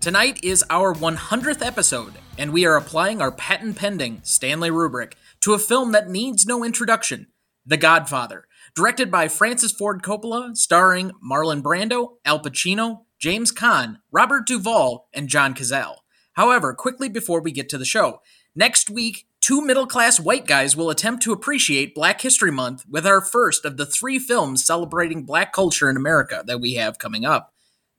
Tonight is our 100th episode, and we are applying our patent pending Stanley rubric to a film that needs no introduction The Godfather, directed by Francis Ford Coppola, starring Marlon Brando, Al Pacino, James Caan, Robert Duvall, and John Cazale. However, quickly before we get to the show, next week, two middle class white guys will attempt to appreciate Black History Month with our first of the three films celebrating black culture in America that we have coming up.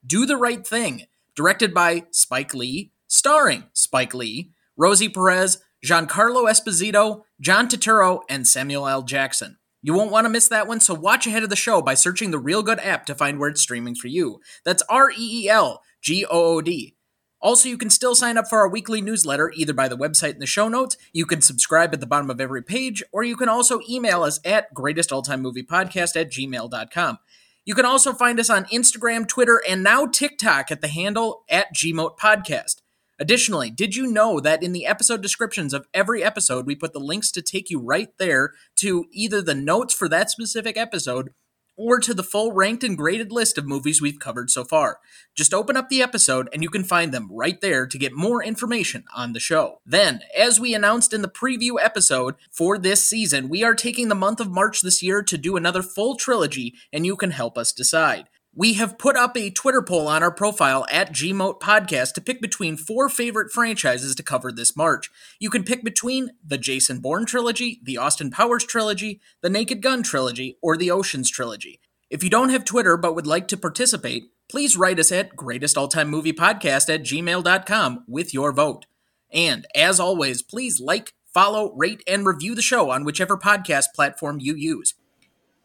Do the Right Thing, directed by Spike Lee, starring Spike Lee, Rosie Perez, Giancarlo Esposito, John Turturro, and Samuel L. Jackson. You won't want to miss that one, so watch ahead of the show by searching the Reelgood app to find where it's streaming for you. That's R E E L G O O D. Also, you can still sign up for our weekly newsletter either by the website in the show notes, you can subscribe at the bottom of every page, or you can also email us at greatestalltimemoviepodcast at gmail.com. You can also find us on Instagram, Twitter, and now TikTok at the handle at GMOAT Podcast. Additionally, did you know that in the episode descriptions of every episode, we put the links to take you right there to either the notes for that specific episode or to the full ranked and graded list of movies we've covered so far. Just open up the episode and you can find them right there to get more information on the show. Then, as we announced in the preview episode for this season, we are taking the month of March this year to do another full trilogy, and you can help us decide. We have put up a Twitter poll on our profile at GMOAT Podcast to pick between four favorite franchises to cover this March. You can pick between the Jason Bourne trilogy, the Austin Powers trilogy, the Naked Gun trilogy, or the Oceans trilogy. If you don't have Twitter but would like to participate, please write us at greatestalltimemoviepodcast at gmail.com with your vote. And as always, please like, follow, rate, and review the show on whichever podcast platform you use.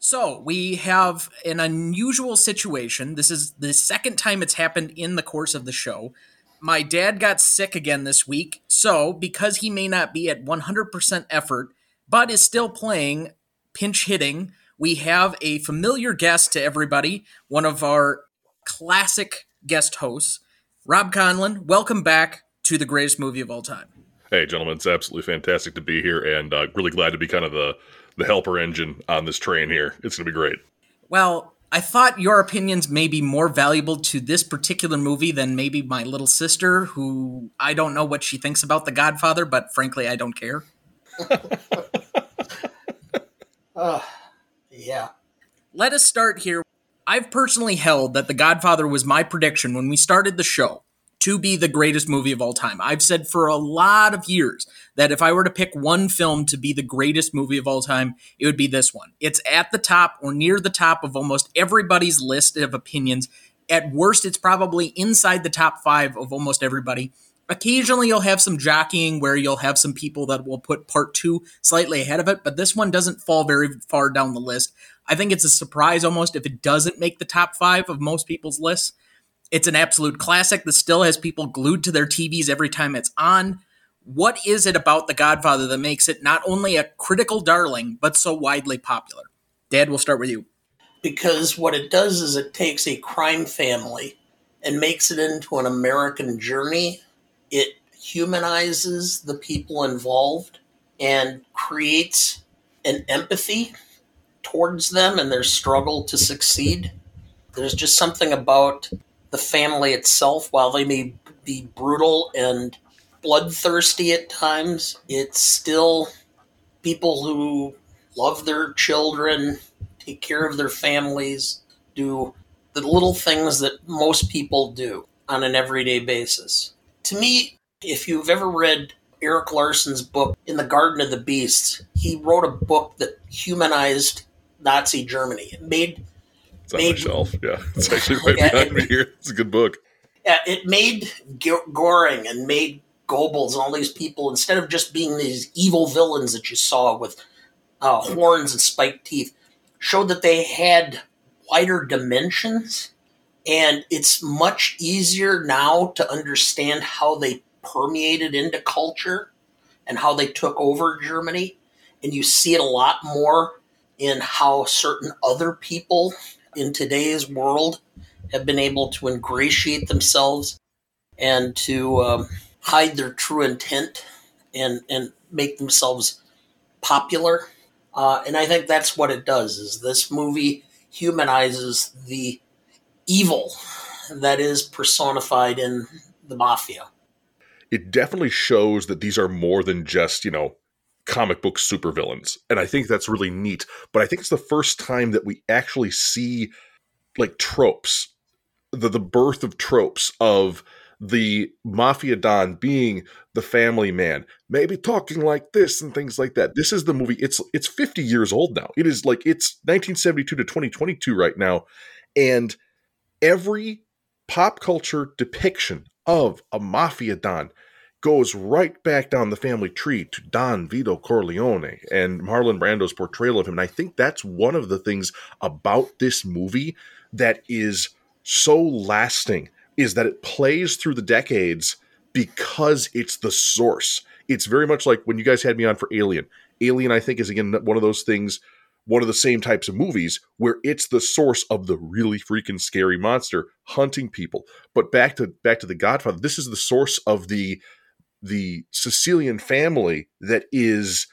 So we have an unusual situation. This is the second time it's happened in the course of the show. My dad got sick again this week, so because he may not be at 100% effort, but is still playing pinch hitting, we have a familiar guest to everybody, one of our classic guest hosts, Robb Conlon. Welcome back to the greatest movie of all time. Hey, gentlemen, it's absolutely fantastic to be here, and uh, really glad to be kind of the the helper engine on this train here. It's going to be great. Well, I thought your opinions may be more valuable to this particular movie than maybe my little sister, who I don't know what she thinks about The Godfather, but frankly, I don't care. uh, yeah. Let us start here. I've personally held that The Godfather was my prediction when we started the show to be the greatest movie of all time. I've said for a lot of years that if I were to pick one film to be the greatest movie of all time, it would be this one. It's at the top or near the top of almost everybody's list of opinions. At worst, it's probably inside the top five of almost everybody. Occasionally, you'll have some jockeying where you'll have some people that will put part two slightly ahead of it, but this one doesn't fall very far down the list. I think it's a surprise almost if it doesn't make the top five of most people's lists. It's an absolute classic that still has people glued to their TVs every time it's on. What is it about The Godfather that makes it not only a critical darling, but so widely popular? Dad, we'll start with you. Because what it does is it takes a crime family and makes it into an American journey. It humanizes the people involved and creates an empathy towards them and their struggle to succeed. There's just something about the family itself, while they may be brutal and bloodthirsty at times, it's still people who love their children, take care of their families, do the little things that most people do on an everyday basis. To me, if you've ever read Erik Larson's book, In the Garden of the Beasts, he wrote a book that humanized Nazi Germany. It made it's on made, my shelf. Yeah, it's actually right yeah, behind it, me here. It's a good book. Yeah, it made Goring and made Goebbels and all these people instead of just being these evil villains that you saw with uh, horns and spiked teeth, showed that they had wider dimensions And it's much easier now to understand how they permeated into culture and how they took over Germany. And you see it a lot more in how certain other people in today's world have been able to ingratiate themselves and to um, hide their true intent and, and make themselves popular. Uh, and I think that's what it does is this movie humanizes the evil that is personified in the mafia. It definitely shows that these are more than just, you know, comic book supervillains. And I think that's really neat. But I think it's the first time that we actually see like tropes, the the birth of tropes of the mafia don being the family man maybe talking like this and things like that this is the movie it's it's 50 years old now it is like it's 1972 to 2022 right now and every pop culture depiction of a mafia don goes right back down the family tree to Don Vito Corleone and Marlon Brando's portrayal of him. And I think that's one of the things about this movie that is so lasting is that it plays through the decades because it's the source. It's very much like when you guys had me on for Alien. Alien, I think, is again one of those things, one of the same types of movies where it's the source of the really freaking scary monster hunting people. But back to back to the Godfather, this is the source of the the Sicilian family that is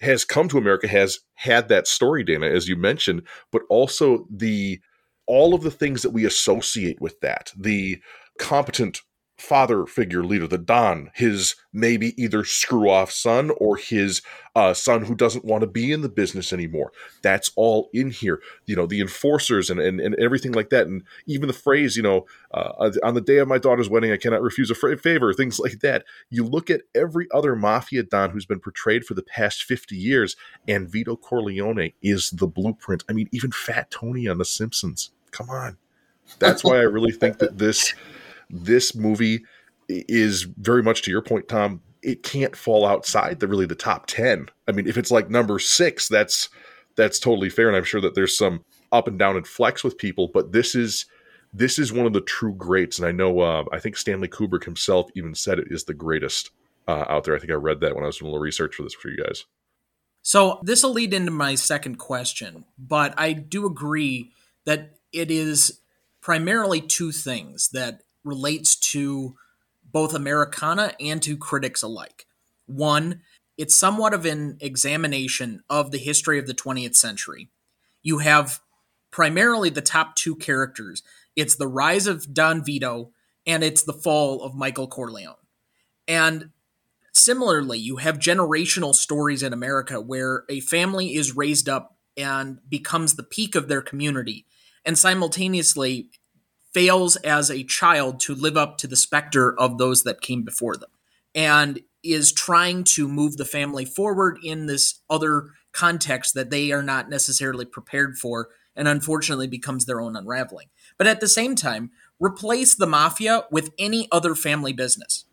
has come to America, has had that story, Dana, as you mentioned, but also the all of the things that we associate with that the competent father figure leader, the Don, his maybe either screw off son or his uh, son who doesn't want to be in the business anymore. That's all in here. You know, the enforcers and, and, and everything like that. And even the phrase, you know, uh, on the day of my daughter's wedding, I cannot refuse a favor, things like that. You look at every other mafia Don who's been portrayed for the past 50 years, and Vito Corleone is the blueprint. I mean, even Fat Tony on The Simpsons. Come on. That's why I really think that this this movie is very much to your point, Tom. It can't fall outside the really the top ten. I mean, if it's like number six, that's that's totally fair, and I'm sure that there's some up and down and flex with people. But this is this is one of the true greats, and I know uh, I think Stanley Kubrick himself even said it is the greatest uh, out there. I think I read that when I was doing a little research for this for you guys. So this will lead into my second question, but I do agree that it is primarily two things that relates to both Americana and to critics alike. One, it's somewhat of an examination of the history of the 20th century. You have primarily the top two characters. It's the rise of Don Vito and it's the fall of Michael Corleone. And similarly, you have generational stories in America where a family is raised up and becomes the peak of their community and simultaneously fails as a child to live up to the specter of those that came before them and is trying to move the family forward in this other context that they are not necessarily prepared for and unfortunately becomes their own unraveling. But at the same time, replace the mafia with any other family business.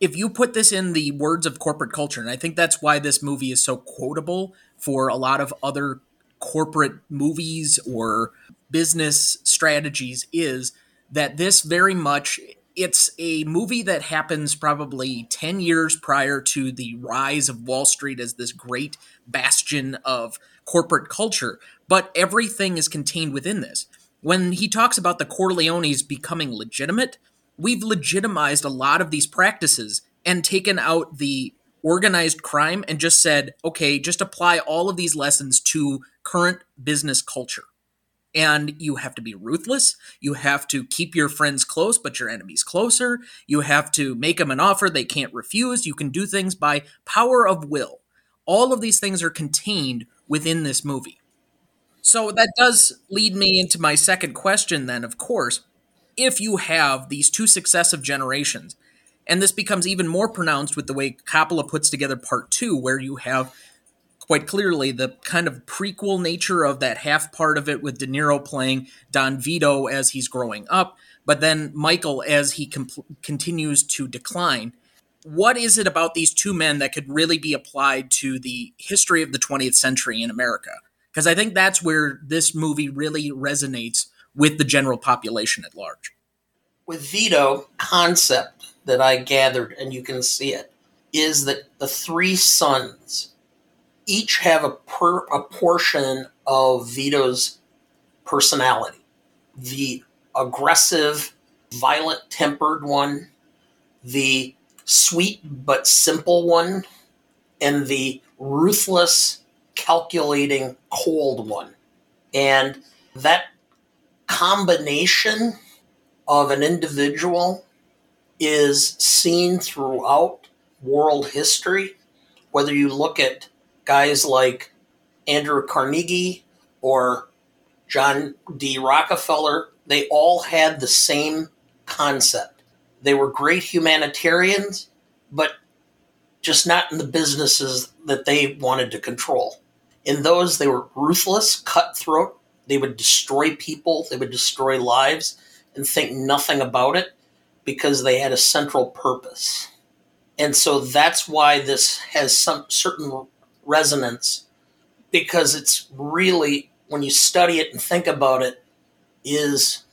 If you put this in the words of corporate culture, and I think that's why this movie is so quotable for a lot of other corporate movies or business strategies is that this very much it's a movie that happens probably 10 years prior to the rise of Wall Street as this great bastion of corporate culture, but everything is contained within this. When he talks about the Corleones becoming legitimate, we've legitimized a lot of these practices and taken out the organized crime and just said, okay, just apply all of these lessons to current business culture. And you have to be ruthless. You have to keep your friends close, but your enemies closer. You have to make them an offer they can't refuse. You can do things by power of will. All of these things are contained within this movie. So that does lead me into my second question, then, of course. If you have these two successive generations, and this becomes even more pronounced with the way Coppola puts together part two, where you have quite clearly the kind of prequel nature of that half part of it with De Niro playing Don Vito as he's growing up, but then Michael as he continues to decline. What is it about these two men that could really be applied to the history of the 20th century in America? Because I think that's where this movie really resonates with the general population at large. With Vito, concept that I gathered, and you can see it, is that the three sons each have a, per, a portion of Vito's personality. The aggressive, violent tempered one, the sweet but simple one, and the ruthless, calculating, cold one. And that combination of an individual is seen throughout world history. Whether you look at guys like Andrew Carnegie or John D. Rockefeller, they all had the same concept. They were great humanitarians, but just not in the businesses that they wanted to control. In those, they were ruthless, cutthroat. They would destroy people, they would destroy lives, and think nothing about it because they had a central purpose. And so that's why this has some certain resonance because it's really, when you study it and think about it, is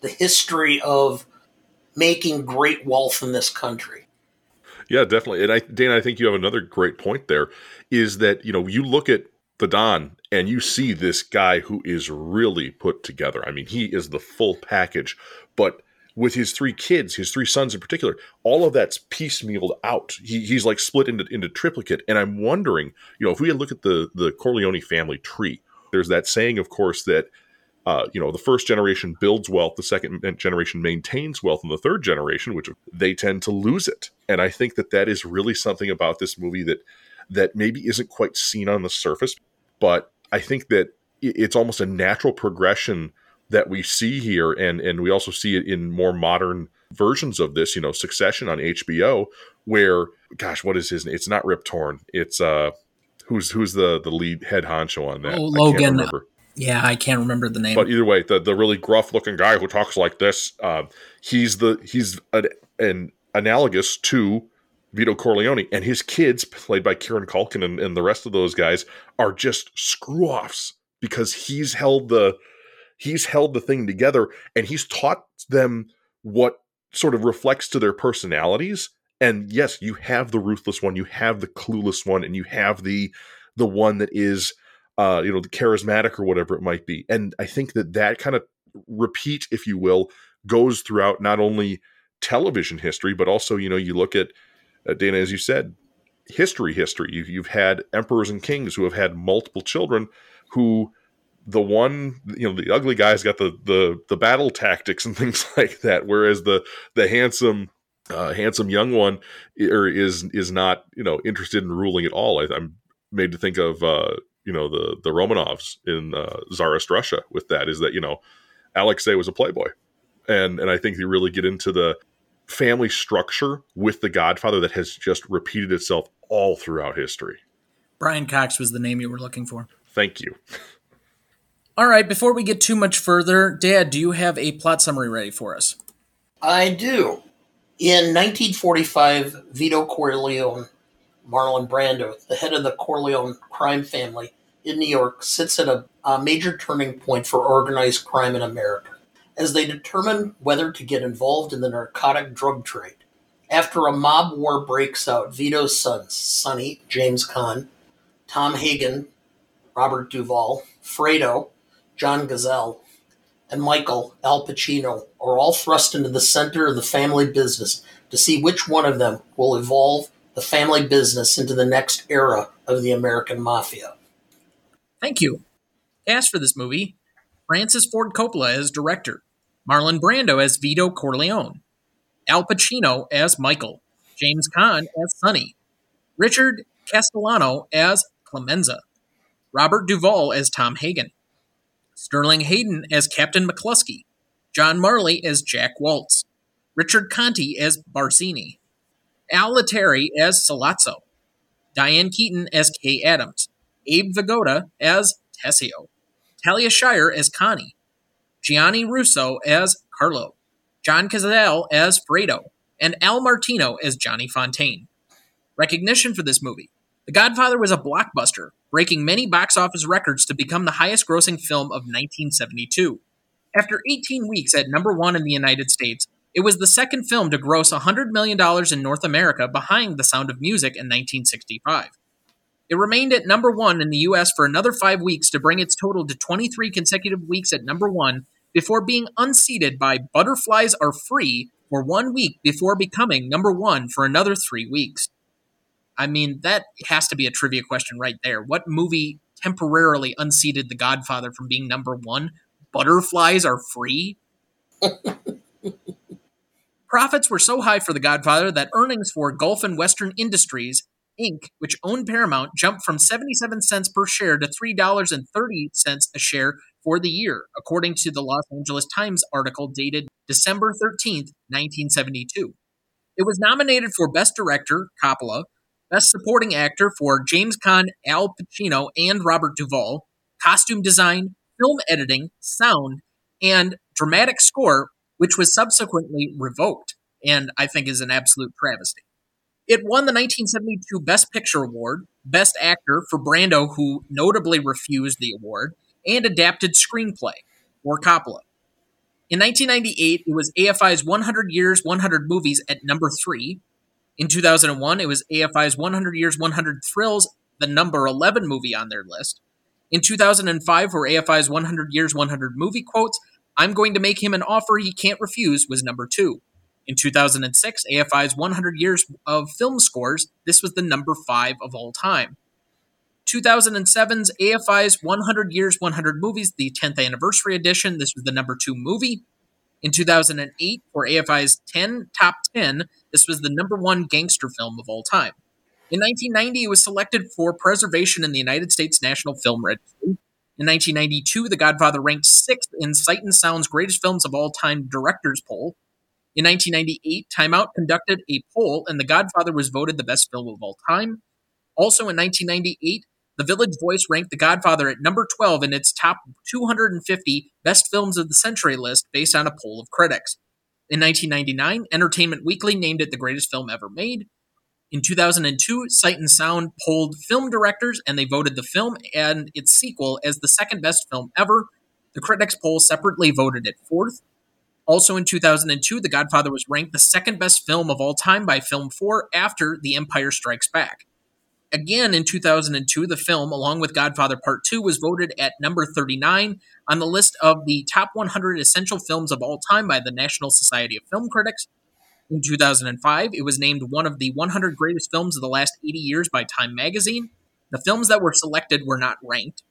the history of making great wealth in this country. Yeah, definitely. And I, Dana, I think you have another great point there is that, you know, you look at the Don and you see this guy who is really put together. I mean, he is the full package, but with his three kids, his three sons in particular, all of that's piecemealed out. He, he's like split into, into triplicate. And I'm wondering, you know, if we had look at the, the Corleone family tree, there's that saying, of course, that, uh, you know, the first generation builds wealth, the second generation maintains wealth, and the third generation, which they tend to lose it. And I think that that is really something about this movie that that maybe isn't quite seen on the surface, but I think that it's almost a natural progression that we see here, and and we also see it in more modern versions of this. You know, Succession on HBO, where gosh, what is his name? It's not Rip Torn. It's uh, who's who's the the lead head honcho on that? Oh, Logan. I yeah, I can't remember the name. But either way, the the really gruff looking guy who talks like this, uh, he's the he's an, an analogous to Vito Corleone, and his kids, played by Kieran Culkin and, and the rest of those guys, are just screw offs because he's held the he's held the thing together and he's taught them what sort of reflects to their personalities. And yes, you have the ruthless one, you have the clueless one, and you have the the one that is uh, you know, the charismatic or whatever it might be. And I think that that kind of repeat, if you will, goes throughout not only television history, but also, you know, you look at uh, Dana, as you said, history, history. You've, you've had emperors and kings who have had multiple children who the one you know the ugly guy's got the the the battle tactics and things like that whereas the the handsome uh, handsome young one or is is not you know interested in ruling at all I, am made to think of uh, you know the the romanovs in uh, tsarist russia with that is that you know alexei was a playboy and and i think they really get into the family structure with the Godfather that has just repeated itself all throughout history. Brian Cox was the name you were looking for. Thank you. All right, before we get too much further, Dad, do you have a plot summary ready for us? I do. In 1945, Vito Corleone, Marlon Brando, the head of the Corleone crime family in New York, sits at a, a major turning point for organized crime in America as they determine whether to get involved in the narcotic drug trade. After a mob war breaks out, Vito's sons, Sonny, James Caan, Tom Hagen, Robert Duvall, Fredo, John Cazale, and Michael Al Pacino are all thrust into the center of the family business to see which one of them will evolve the family business into the next era of the American mafia. Thank you. As for this movie, Francis Ford Coppola as director, Marlon Brando as Vito Corleone, Al Pacino as Michael, James Caan as Sonny, Richard Castellano as Clemenza, Robert Duvall as Tom Hagen, Sterling Hayden as Captain McCluskey, John Marley as Jack Woltz, Richard Conte as Barzini, Al Lettieri as Sollozzo, Diane Keaton as Kay Adams, Abe Vigoda as Tessio, Talia Shire as Connie, Gianni Russo as Carlo, John Cazale as Fredo, and Al Martino as Johnny Fontane. Recognition for this movie The Godfather was a blockbuster, breaking many box office records to become the highest grossing film of 1972. After 18 weeks at number one in the United States, it was the second film to gross $100 million in North America behind The Sound of Music in 1965. It remained at number one in the US for another five weeks to bring its total to 23 consecutive weeks at number one before being unseated by Butterflies Are Free for one week before becoming number one for another three weeks. I mean, that has to be a trivia question right there. What movie temporarily unseated The Godfather from being number one? Butterflies Are Free? Profits were so high for The Godfather that earnings for Gulf and Western Industries, Inc., which owned Paramount, jumped from 77 cents per share to $3.30 a share for the year, according to the Los Angeles Times article dated December 13, 1972. It was nominated for Best Director, Coppola, Best Supporting Actor for James Caan, Al Pacino, and Robert Duvall, Costume Design, Film Editing, Sound, and Dramatic Score which was subsequently revoked and I think is an absolute travesty. It won the 1972 Best Picture Award, Best Actor for Brando, who notably refused the award, and Adapted Screenplay for Coppola. In 1998, it was AFI's 100 Years, 100 Movies at number three. In 2001, it was AFI's 100 Years, 100 Thrills, the number 11 movie on their list. In 2005, for AFI's 100 Years, 100 Movie Quotes, I'm going to make him an offer he can't refuse was number two. In 2006, AFI's 100 Years of Film Scores, this was the number five of all time. 2007's AFI's 100 Years, 100 Movies, the 10th anniversary edition, this was the number two movie. In 2008, for AFI's 10 Top 10, this was the number one gangster film of all time. In 1990, it was selected for preservation in the United States National Film Registry. In 1992, The Godfather ranked sixth in Sight and Sound's greatest films of all time directors poll. In 1998, Time Out conducted a poll, and The Godfather was voted the best film of all time. Also in 1998, The Village Voice ranked The Godfather at number 12 in its top 250 best films of the century list based on a poll of critics. In 1999, Entertainment Weekly named it the greatest film ever made. In 2002, Sight and Sound polled film directors and they voted the film and its sequel as the second best film ever. The critics poll separately voted it fourth. Also in 2002, The Godfather was ranked the second best film of all time by Film 4 after The Empire Strikes Back. Again in 2002, the film, along with Godfather Part 2, was voted at number 39 on the list of the top 100 essential films of all time by the National Society of Film Critics. In 2005, it was named one of the 100 greatest films of the last 80 years by Time magazine. The films that were selected were not ranked.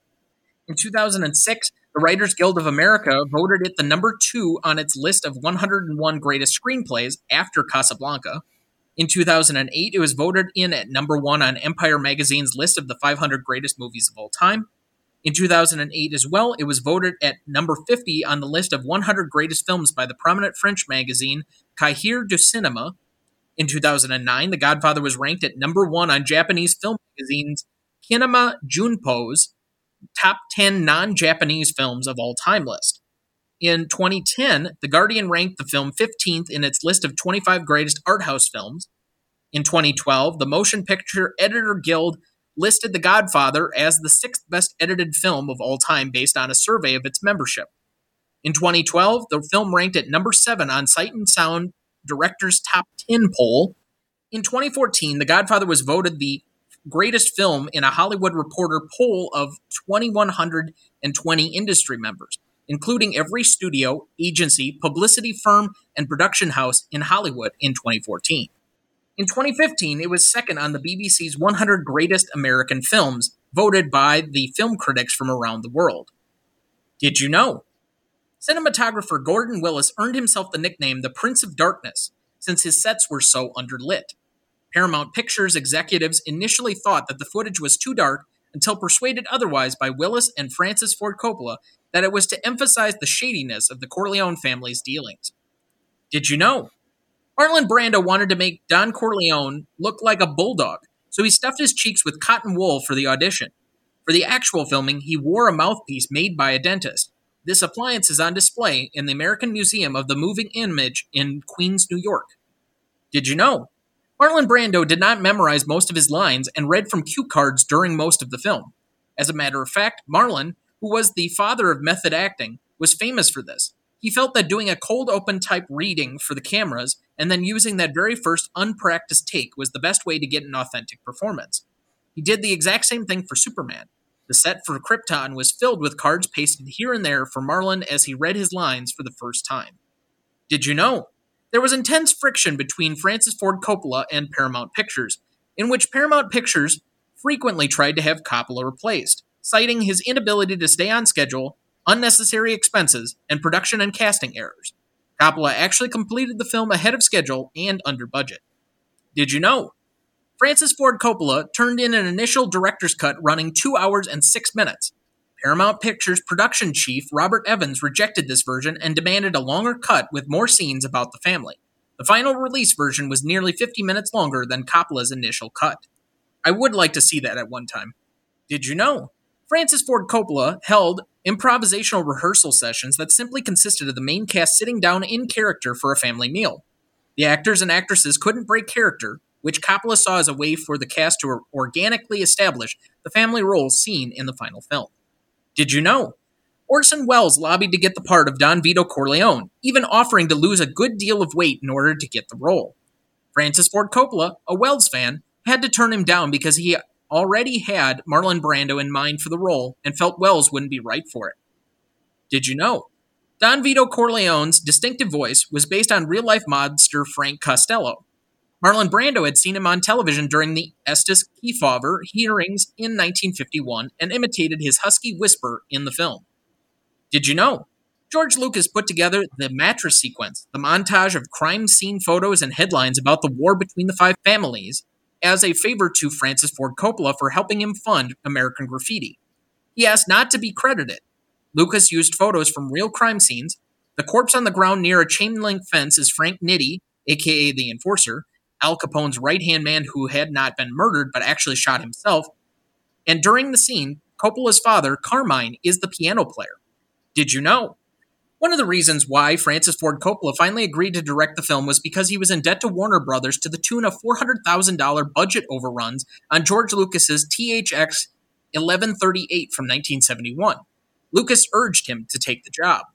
In 2006, the Writers Guild of America voted it the number two on its list of 101 greatest screenplays after Casablanca. In 2008, it was voted in at number one on Empire magazine's list of the 500 greatest movies of all time. In 2008 as well, it was voted at number 50 on the list of 100 greatest films by the prominent French magazine Cahiers du Cinema. In 2009, The Godfather was ranked at number one on Japanese film magazine's Kinema Junpo's top 10 non Japanese films of all time list. In 2010, The Guardian ranked the film 15th in its list of 25 greatest art house films. In 2012, the Motion Picture Editor Guild listed The Godfather as the sixth best edited film of all time based on a survey of its membership. In 2012, the film ranked at number seven on Sight and Sound Director's Top 10 poll. In 2014, The Godfather was voted the greatest film in a Hollywood Reporter poll of 2,120 industry members, including every studio, agency, publicity firm, and production house in Hollywood in 2014. In 2015, it was second on the BBC's 100 Greatest American Films, voted by the film critics from around the world. Did you know? Cinematographer Gordon Willis earned himself the nickname the Prince of Darkness since his sets were so underlit. Paramount Pictures executives initially thought that the footage was too dark until persuaded otherwise by Willis and Francis Ford Coppola that it was to emphasize the shadiness of the Corleone family's dealings. Did you know? Marlon Brando wanted to make Don Corleone look like a bulldog, so he stuffed his cheeks with cotton wool for the audition. For the actual filming, he wore a mouthpiece made by a dentist. This appliance is on display in the American Museum of the Moving Image in Queens, New York. Did you know? Marlon Brando did not memorize most of his lines and read from cue cards during most of the film. As a matter of fact, Marlon, who was the father of method acting, was famous for this. He felt that doing a cold open type reading for the cameras and then using that very first unpracticed take was the best way to get an authentic performance. He did the exact same thing for Superman. The set for Krypton was filled with cards pasted here and there for Marlon as he read his lines for the first time. Did you know? There was intense friction between Francis Ford Coppola and Paramount Pictures, in which Paramount Pictures frequently tried to have Coppola replaced, citing his inability to stay on schedule, unnecessary expenses, and production and casting errors. Coppola actually completed the film ahead of schedule and under budget. Did you know? Francis Ford Coppola turned in an initial director's cut running 2 hours and 6 minutes. Paramount Pictures production chief Robert Evans rejected this version and demanded a longer cut with more scenes about the family. The final release version was nearly 50 minutes longer than Coppola's initial cut. I would like to see that at one time. Did you know? Francis Ford Coppola held improvisational rehearsal sessions that simply consisted of the main cast sitting down in character for a family meal. The actors and actresses couldn't break character, which Coppola saw as a way for the cast to organically establish the family roles seen in the final film. Did you know? Orson Welles lobbied to get the part of Don Vito Corleone, even offering to lose a good deal of weight in order to get the role. Francis Ford Coppola, a Welles fan, had to turn him down because he already had Marlon Brando in mind for the role and felt Welles wouldn't be right for it. Did you know? Don Vito Corleone's distinctive voice was based on real life mobster Frank Costello, Marlon Brando had seen him on television during the Estes Kefauver hearings in 1951 and imitated his husky whisper in the film. Did you know? George Lucas put together the mattress sequence, the montage of crime scene photos and headlines about the war between the five families, as a favor to Francis Ford Coppola for helping him fund American Graffiti. He asked not to be credited. Lucas used photos from real crime scenes. The corpse on the ground near a chain link fence is Frank Nitti, aka the Enforcer, Al Capone's right hand man who had not been murdered but actually shot himself. And during the scene, Coppola's father, Carmine, is the piano player. Did you know? One of the reasons why Francis Ford Coppola finally agreed to direct the film was because he was in debt to Warner Brothers to the tune of $400,000 budget overruns on George Lucas's THX 1138 from 1971. Lucas urged him to take the job.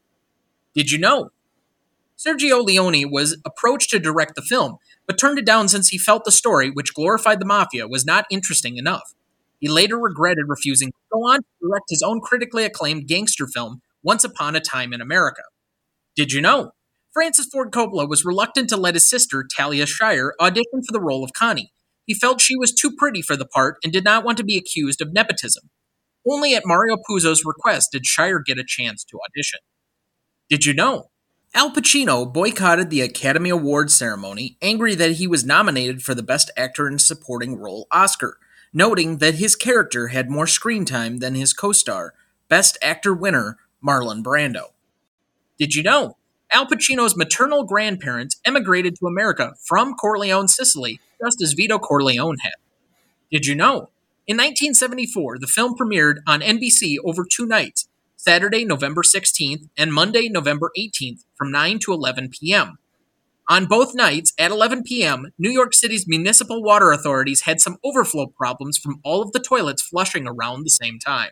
Did you know? Sergio Leone was approached to direct the film, but turned it down since he felt the story, which glorified the mafia, was not interesting enough. He later regretted refusing to go on to direct his own critically acclaimed gangster film, Once Upon a Time in America. Did you know? Francis Ford Coppola was reluctant to let his sister, Talia Shire, audition for the role of Connie. He felt she was too pretty for the part and did not want to be accused of nepotism. Only at Mario Puzo's request did Shire get a chance to audition. Did you know? Al Pacino boycotted the Academy Awards ceremony, angry that he was nominated for the Best Actor in Supporting Role Oscar, noting that his character had more screen time than his co star, Best Actor winner Marlon Brando. Did you know? Al Pacino's maternal grandparents emigrated to America from Corleone, Sicily, just as Vito Corleone had. Did you know? In 1974, the film premiered on NBC over two nights, Saturday, November 16th, and Monday, November 18th, from 9 to 11 p.m. On both nights, at 11 p.m., New York City's municipal water authorities had some overflow problems from all of the toilets flushing around the same time.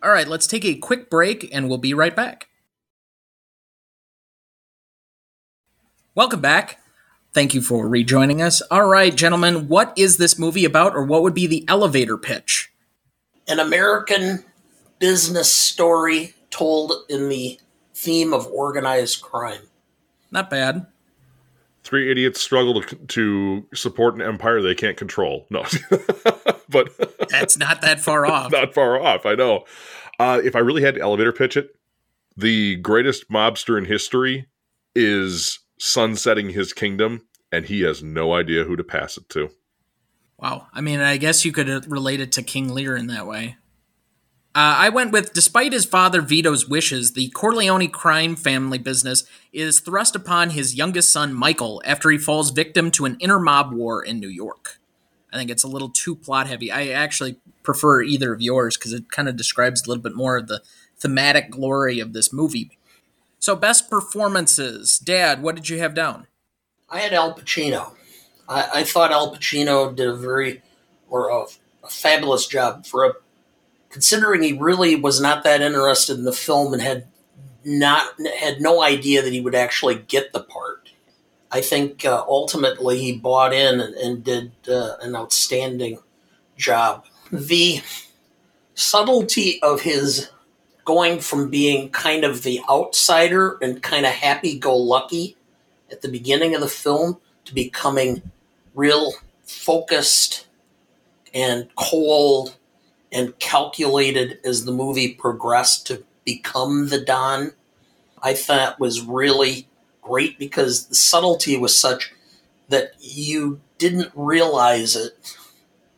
All right, let's take a quick break and we'll be right back. Welcome back. Thank you for rejoining us. All right, gentlemen, what is this movie about, or what would be the elevator pitch? An American business story told in the theme of organized crime. Not bad. Three idiots struggle to, to support an empire they can't control. No, but that's not that far off. Not far off. I know. Uh, if I really had to elevator pitch it, the greatest mobster in history is sunsetting his kingdom, and he has no idea who to pass it to. Wow. I mean, I guess you could relate it to King Lear in that way. Uh, I went with despite his father Vito's wishes, the Corleone crime family business is thrust upon his youngest son Michael after he falls victim to an inner mob war in New York. I think it's a little too plot heavy. I actually prefer either of yours because it kind of describes a little bit more of the thematic glory of this movie. So, best performances. Dad, what did you have down? I had Al Pacino. I, I thought Al Pacino did a very, or a, a fabulous job for a considering he really was not that interested in the film and had not had no idea that he would actually get the part. I think uh, ultimately he bought in and, and did uh, an outstanding job. The subtlety of his going from being kind of the outsider and kind of happy go lucky at the beginning of the film to becoming real focused and cold and calculated as the movie progressed to become the Don, I thought was really great because the subtlety was such that you didn't realize it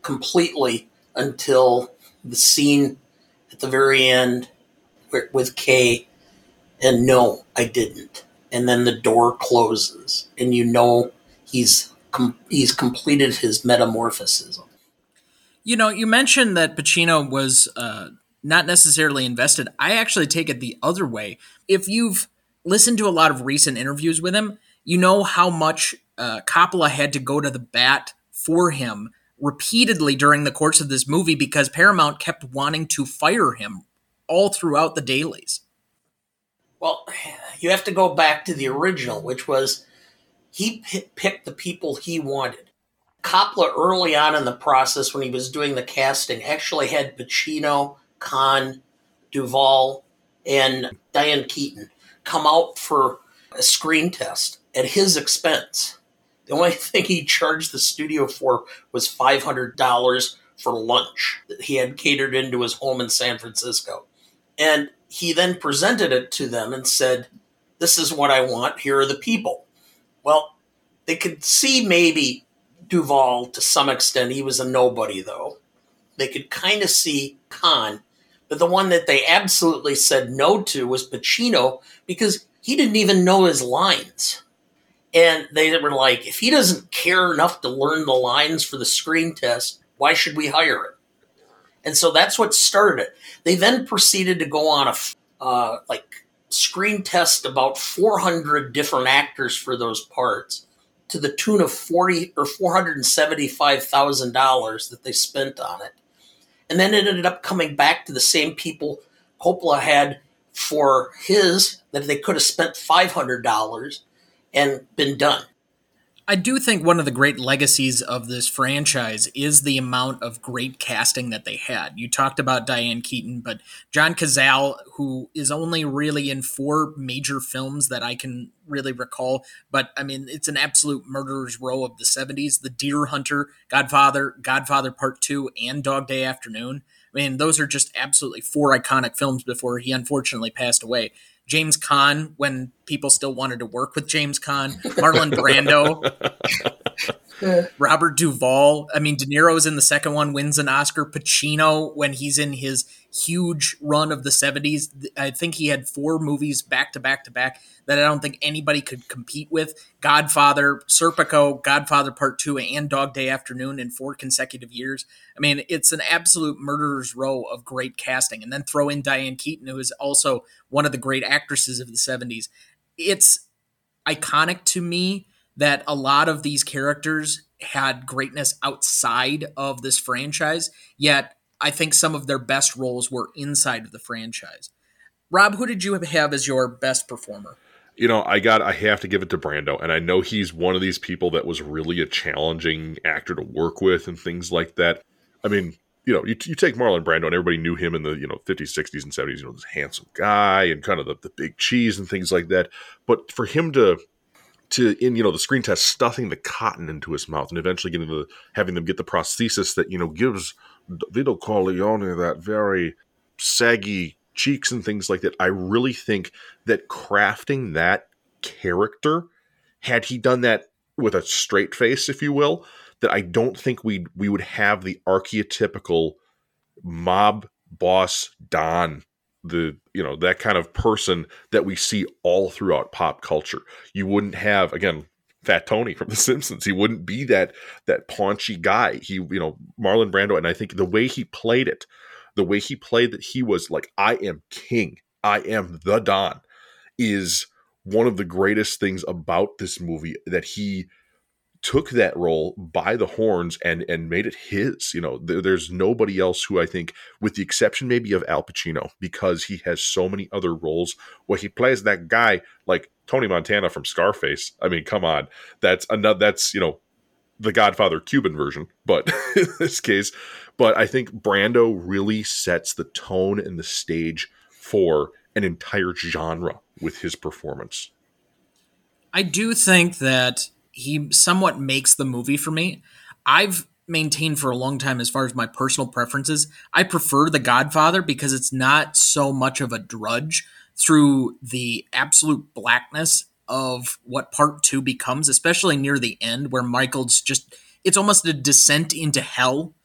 completely until the scene at the very end with Kay, and no, I didn't. And then the door closes, and you know he's com- he's completed his metamorphosis. You know, you mentioned that Pacino was uh, not necessarily invested. I actually take it the other way. If you've listened to a lot of recent interviews with him, you know how much uh, Coppola had to go to the bat for him repeatedly during the course of this movie because Paramount kept wanting to fire him all throughout the dailies. Well, you have to go back to the original, which was he p- picked the people he wanted. Coppola, early on in the process, when he was doing the casting, actually had Pacino, Caan, Duvall, and Diane Keaton come out for a screen test at his expense. The only thing he charged the studio for was $500 for lunch that he had catered into his home in San Francisco. And he then presented it to them and said, This is what I want. Here are the people. Well, they could see maybe Duvall to some extent. He was a nobody, though. They could kind of see Caan, but the one that they absolutely said no to was Pacino because he didn't even know his lines. And they were like, if he doesn't care enough to learn the lines for the screen test, why should we hire him? And so that's what started it. They then proceeded to go on a uh, like screen test about 400 different actors for those parts to the tune of forty or four hundred and seventy five thousand dollars that they spent on it, and then it ended up coming back to the same people Coppola had for his that they could have spent five hundred dollars and been done. I do think one of the great legacies of this franchise is the amount of great casting that they had. You talked about Diane Keaton, but John Cazale, who is only really in four major films that I can really recall, but I mean, it's an absolute murderer's row of the 70s The Deer Hunter, Godfather, Godfather Part 2, and Dog Day Afternoon. I mean, those are just absolutely four iconic films before he unfortunately passed away. James Caan when people still wanted to work with James Caan, Marlon Brando, Robert Duvall. I mean, De Niro's in the second one, wins an Oscar. Pacino when he's in his huge run of the 70s. I think he had four movies back to back to back that I don't think anybody could compete with. Godfather, Serpico, Godfather Part 2, and Dog Day Afternoon in four consecutive years. I mean, it's an absolute murderer's row of great casting. And then throw in Diane Keaton, who is also one of the great actresses of the 70s. It's iconic to me that a lot of these characters had greatness outside of this franchise, yet I think some of their best roles were inside of the franchise. Robb, who did you have as your best performer? You know, I got I have to give it to Brando, and I know he's one of these people that was really a challenging actor to work with and things like that. I mean, you know, you, you take Marlon Brando, and everybody knew him in the you know 50s, 60s, and 70s. You know, this handsome guy and kind of the, the big cheese and things like that. But for him to to in you know the screen test stuffing the cotton into his mouth and eventually getting the having them get the prosthesis that you know gives Vito Corleone that very saggy cheeks and things like that. I really think that crafting that character, had he done that with a straight face, if you will, that I don't think we we would have the archetypical mob boss Don the you know that kind of person that we see all throughout pop culture. You wouldn't have again Fat Tony from The Simpsons. He wouldn't be that that paunchy guy. He you know Marlon Brando, and I think the way he played it, the way he played that he was like I am king, I am the Don, is one of the greatest things about this movie that he took that role by the horns and and made it his. You know, there, there's nobody else who I think, with the exception maybe of Al Pacino, because he has so many other roles where he plays that guy like Tony Montana from Scarface. I mean, come on, that's another. That's you know, the Godfather Cuban version, but in this case, but I think Brando really sets the tone and the stage for an entire genre with his performance. I do think that he somewhat makes the movie for me. I've maintained for a long time as far as my personal preferences. I prefer The Godfather because it's not so much of a drudge through the absolute blackness of what part 2 becomes, especially near the end where Michael's just it's almost a descent into hell.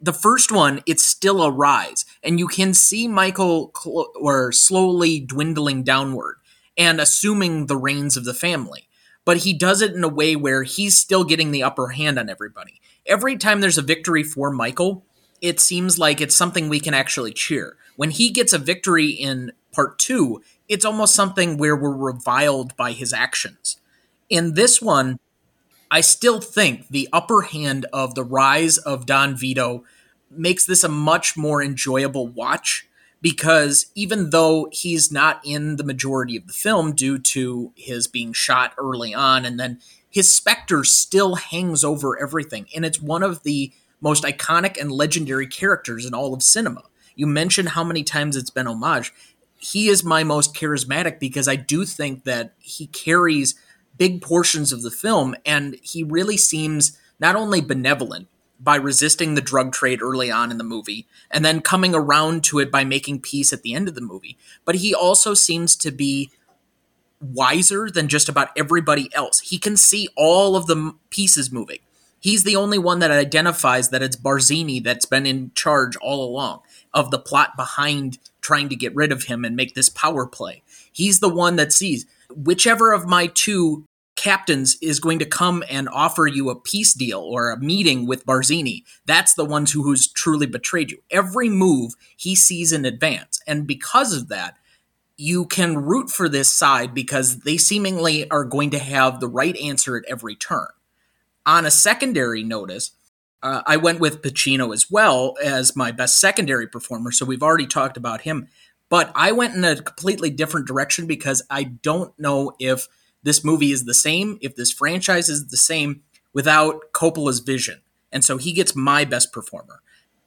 The first one, it's still a rise, and you can see Michael cl- or slowly dwindling downward and assuming the reins of the family but he does it in a way where he's still getting the upper hand on everybody. Every time there's a victory for Michael, it seems like it's something we can actually cheer. When he gets a victory in part two, it's almost something where we're reviled by his actions. In this one, I still think the upper hand of the rise of Don Vito makes this a much more enjoyable watch because even though he's not in the majority of the film due to his being shot early on and then his specter still hangs over everything and it's one of the most iconic and legendary characters in all of cinema. You mentioned how many times it's been homage. He is my most charismatic because i do think that he carries big portions of the film and he really seems not only benevolent by resisting the drug trade early on in the movie and then coming around to it by making peace at the end of the movie. But he also seems to be wiser than just about everybody else. He can see all of the pieces moving. He's the only one that identifies that it's Barzini that's been in charge all along of the plot behind trying to get rid of him and make this power play. He's the one that sees whichever of my two captains is going to come and offer you a peace deal or a meeting with Barzini. That's the ones who, who's truly betrayed you. Every move he sees in advance. And because of that, you can root for this side because they seemingly are going to have the right answer at every turn. On a secondary notice, uh, I went with Pacino as well as my best secondary performer, so we've already talked about him. But I went in a completely different direction because I don't know if – this movie is the same, if this franchise is the same without Coppola's vision. And so he gets my best performer.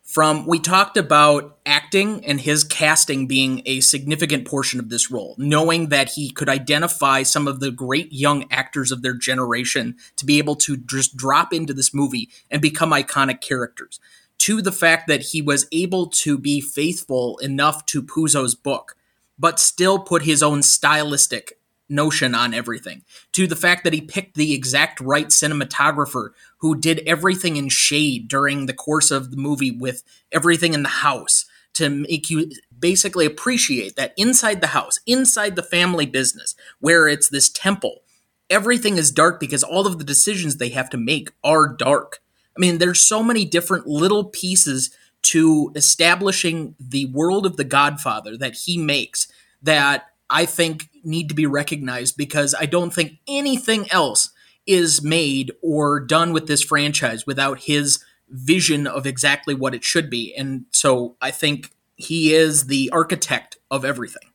From we talked about acting and his casting being a significant portion of this role, knowing that he could identify some of the great young actors of their generation to be able to just drop into this movie and become iconic characters, to the fact that he was able to be faithful enough to Puzo's book, but still put his own stylistic notion on everything to the fact that he picked the exact right cinematographer who did everything in shade during the course of the movie with everything in the house to make you basically appreciate that inside the house, inside the family business, where it's this temple, everything is dark because all of the decisions they have to make are dark. I mean, there's so many different little pieces to establishing the world of the Godfather that he makes that I think need to be recognized because I don't think anything else is made or done with this franchise without his vision of exactly what it should be. And so I think he is the architect of everything.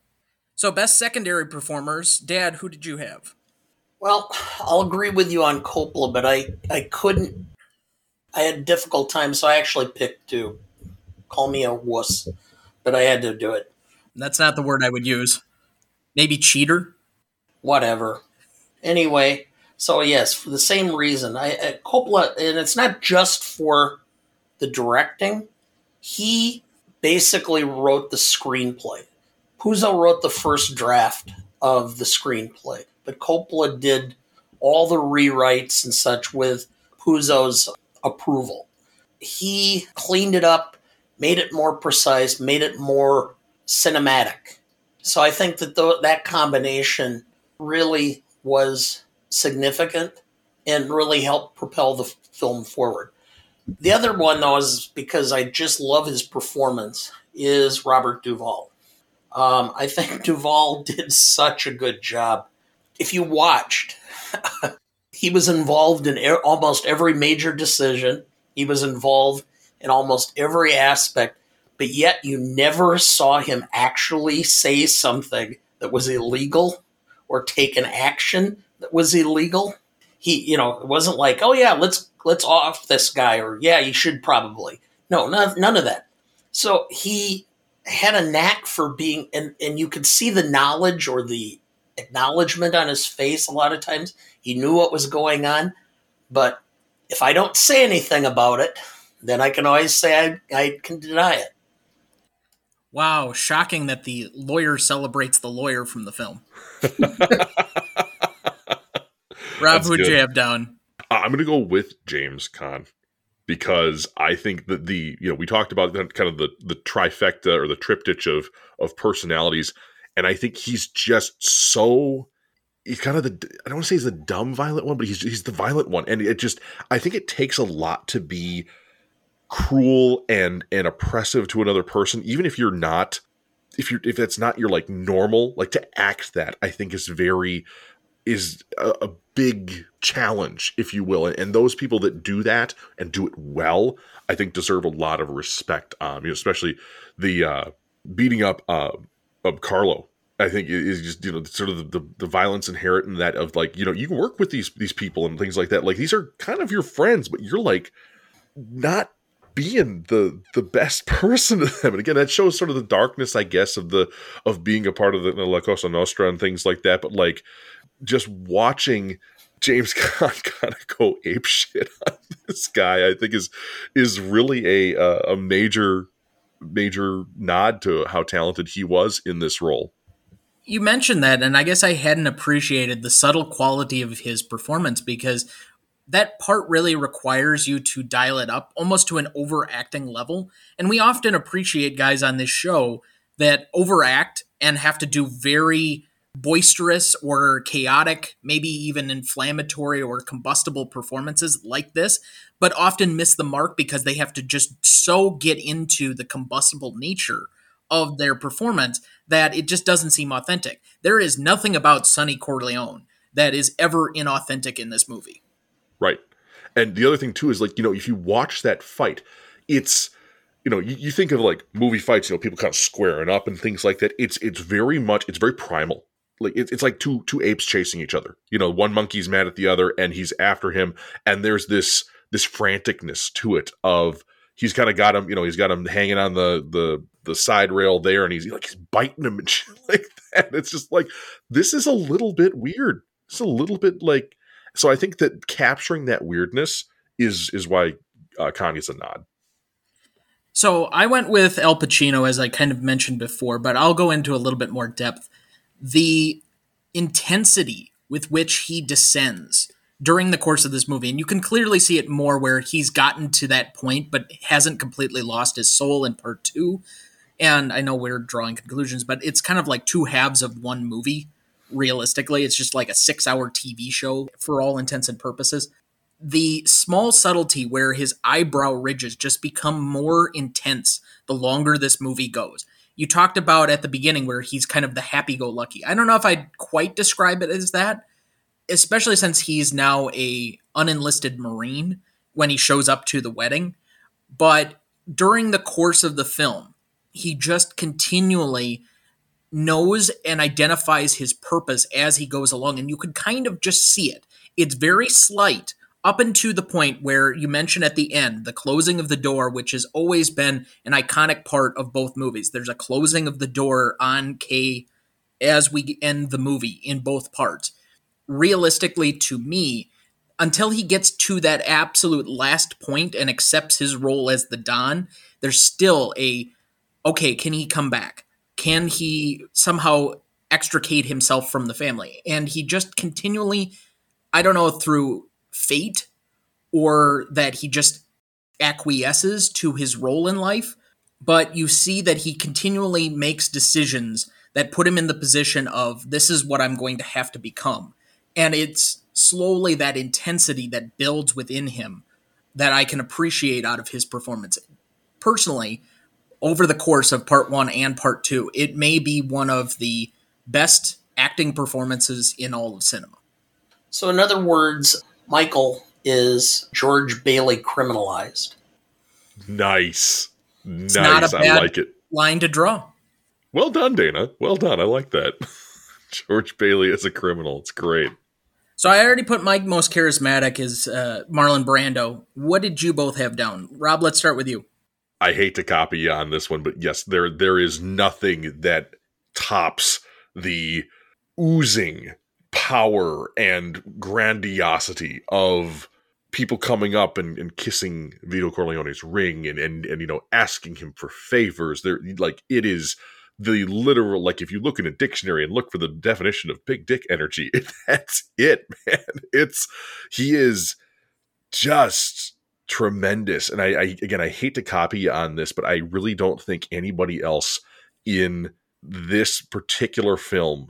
So, best secondary performers, Dad, who did you have? Well, I'll agree with you on Coppola, but I, I couldn't. I had a difficult time, so I actually picked to call me a wuss, but I had to do it. That's not the word I would use. Maybe cheater? Whatever. Anyway, so yes, for the same reason, I, Coppola, and it's not just for the directing. He basically wrote the screenplay. Puzo wrote the first draft of the screenplay, but Coppola did all the rewrites and such with Puzo's approval. He cleaned it up, made it more precise, made it more cinematic. So I think that th- that combination really was significant and really helped propel the f- film forward. The other one, though, is because I just love his performance, is Robert Duvall. Um, I think Duvall did such a good job. If you watched, he was involved in almost every major decision. He was involved in almost every aspect, but yet you never saw him actually say something that was illegal or take an action that was illegal. He, you know, it wasn't like, oh yeah, let's let's off this guy, or yeah, you should probably. No, none, none of that. So he had a knack for being, and and you could see the knowledge or the acknowledgement on his face a lot of times. He knew what was going on, but if I don't say anything about it, then I can always say I, I can deny it. Wow, shocking that the lawyer celebrates the lawyer from the film. Rob, who'd you have down? Uh, I'm going to go with James Caan because I think that the you know we talked about kind of the the trifecta or the triptych of of personalities, and I think he's just so he's kind of the I don't want to say he's the dumb violent one, but he's he's the violent one, and it just I think it takes a lot to be cruel and and oppressive to another person, even if you're not if you're if that's not your like normal like to act that I think is very is a, a big challenge, if you will. And, and, those people that do that and do it well, I think deserve a lot of respect. Um, you know, especially the uh, beating up uh, of Carlo. I think is just you know sort of the, the, the violence inherent in that of like you know you can work with these these people and things like that. Like these are kind of your friends, but you're like not being the the best person to them. And again, that shows sort of the darkness, I guess, of the of being a part of the La Cosa Nostra and things like that. But like just watching James Caan kind of go ape shit on this guy, I think is is really a uh, a major major nod to how talented he was in this role. You mentioned that, and I guess I hadn't appreciated the subtle quality of his performance because that part really requires you to dial it up almost to an overacting level. And we often appreciate guys on this show that overact and have to do very boisterous or chaotic, maybe even inflammatory or combustible performances like this, but often miss the mark because they have to just so get into the combustible nature of their performance that it just doesn't seem authentic. There is nothing about Sonny Corleone that is ever inauthentic in this movie. Right. And the other thing too is like, you know, if you watch that fight, it's you know, you, you think of like movie fights, you know, people kind of squaring up and things like that. It's it's very much it's very primal like it's like two two apes chasing each other. You know, one monkey's mad at the other and he's after him, and there's this this franticness to it of he's kind of got him, you know, he's got him hanging on the the the side rail there, and he's like he's biting him and shit like that. It's just like this is a little bit weird. It's a little bit like so. I think that capturing that weirdness is is why uh, Caan's a nod. So I went with Al Pacino as I kind of mentioned before, but I'll go into a little bit more depth the intensity with which he descends during the course of this movie. And you can clearly see it more where he's gotten to that point, but hasn't completely lost his soul in part two. And I know we're drawing conclusions, but it's kind of like two halves of one movie. Realistically, it's just like a six hour TV show for all intents and purposes. The small subtlety where his eyebrow ridges just become more intense the longer this movie goes you talked about at the beginning where he's kind of the happy go lucky. I don't know if I'd quite describe it as that, especially since he's now a unenlisted marine when he shows up to the wedding. But during the course of the film, he just continually knows and identifies his purpose as he goes along and you could kind of just see it. It's very slight, up into the point where you mention at the end the closing of the door, which has always been an iconic part of both movies. There's a closing of the door on Kay as we end the movie in both parts. Realistically, to me, until he gets to that absolute last point and accepts his role as the Don, there's still a okay, can he come back? Can he somehow extricate himself from the family? And he just continually, I don't know, through fate or that he just acquiesces to his role in life, but you see that he continually makes decisions that put him in the position of this is what I'm going to have to become. And it's slowly that intensity that builds within him that I can appreciate out of his performance. Personally, over the course of part one and part two, it may be one of the best acting performances in all of cinema. So, in other words, Michael is George Bailey criminalized. Nice. It's not nice. a I bad- like it. Line to draw. Well done, Dana. Well done. I like that. George Bailey is a criminal. It's great. So I already put Mike most charismatic as uh, Marlon Brando. What did you both have down? Rob, let's start with you. I hate to copy you on this one, but yes, there there is nothing that tops the oozing power and grandiosity of people coming up and, and kissing Vito Corleone's ring and, and and you know asking him for favors. There like it is the literal like if you look in a dictionary and look for the definition of big dick energy, that's it, man. It's he is just tremendous. And I, I again I hate to copy on this, but I really don't think anybody else in this particular film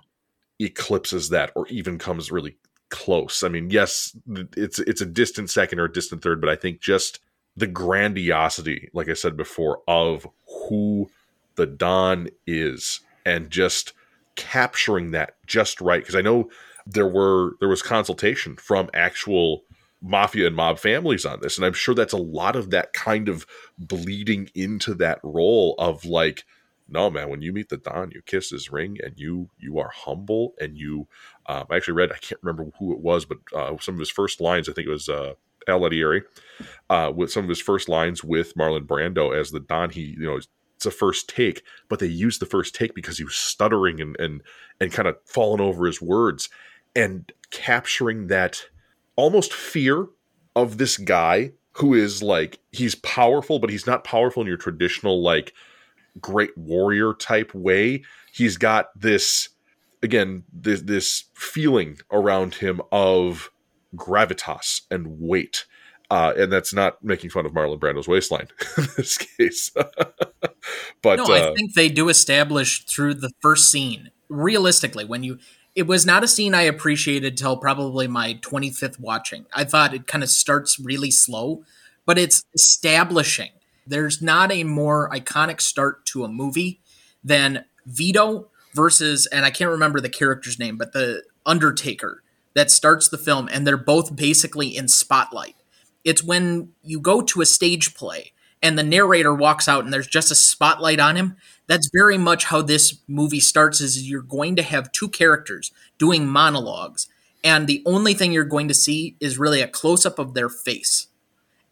eclipses that or even comes really close. I mean, yes, it's it's a distant second or a distant third, but I think just the grandiosity, like I said before, of who the Don is and just capturing that just right. Because I know there were there was consultation from actual mafia and mob families on this, and I'm sure that's a lot of that kind of bleeding into that role of like no man when you meet the don you kiss his ring and you you are humble and you um, i actually read i can't remember who it was but uh, some of his first lines i think it was uh al Lettieri, uh with some of his first lines with marlon brando as the don he you know it's a first take but they used the first take because he was stuttering and and and kind of falling over his words and capturing that almost fear of this guy who is like he's powerful but he's not powerful in your traditional like great warrior type way. He's got this again this this feeling around him of gravitas and weight. Uh, and that's not making fun of Marlon Brando's waistline in this case. but no, uh, I think they do establish through the first scene. Realistically, when you it was not a scene I appreciated till probably my 25th watching. I thought it kind of starts really slow, but it's establishing. There's not a more iconic start to a movie than Vito versus and I can't remember the character's name, but the Undertaker that starts the film and they're both basically in spotlight. It's when you go to a stage play and the narrator walks out and there's just a spotlight on him. That's very much how this movie starts is you're going to have two characters doing monologues and the only thing you're going to see is really a close up of their face.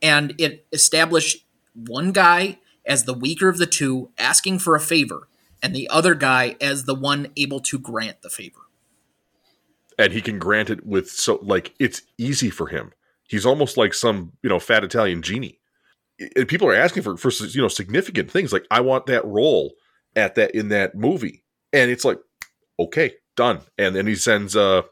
And it established one guy as the weaker of the two asking for a favor and the other guy as the one able to grant the favor. and he can grant it with so like it's easy for him. He's almost like some you know fat Italian genie. And people are asking for for you know significant things like I want that role at that in that movie, and it's like okay done. And then he sends uh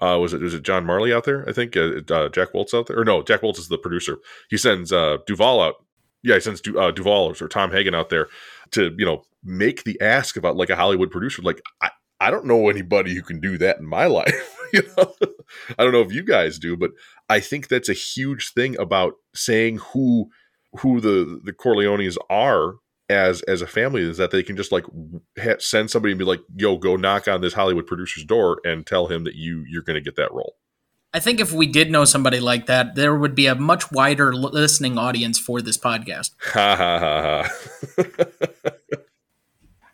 uh was it was it John Marley out there? I think uh, uh, Jack Woltz out there or no Jack Woltz is the producer. He sends uh Duvall out. Yeah, he sends du- uh, Duvall or Tom Hagen out there to you know make the ask about like a Hollywood producer. Like I I don't know anybody who can do that in my life. you know, I don't know if you guys do, but I think that's a huge thing about saying who who the the Corleones are as as a family is that they can just like ha- send somebody and be like, "Yo, go knock on this Hollywood producer's door and tell him that you you're going to get that role." I think if we did know somebody like that, there would be a much wider listening audience for this podcast. Ha ha ha ha.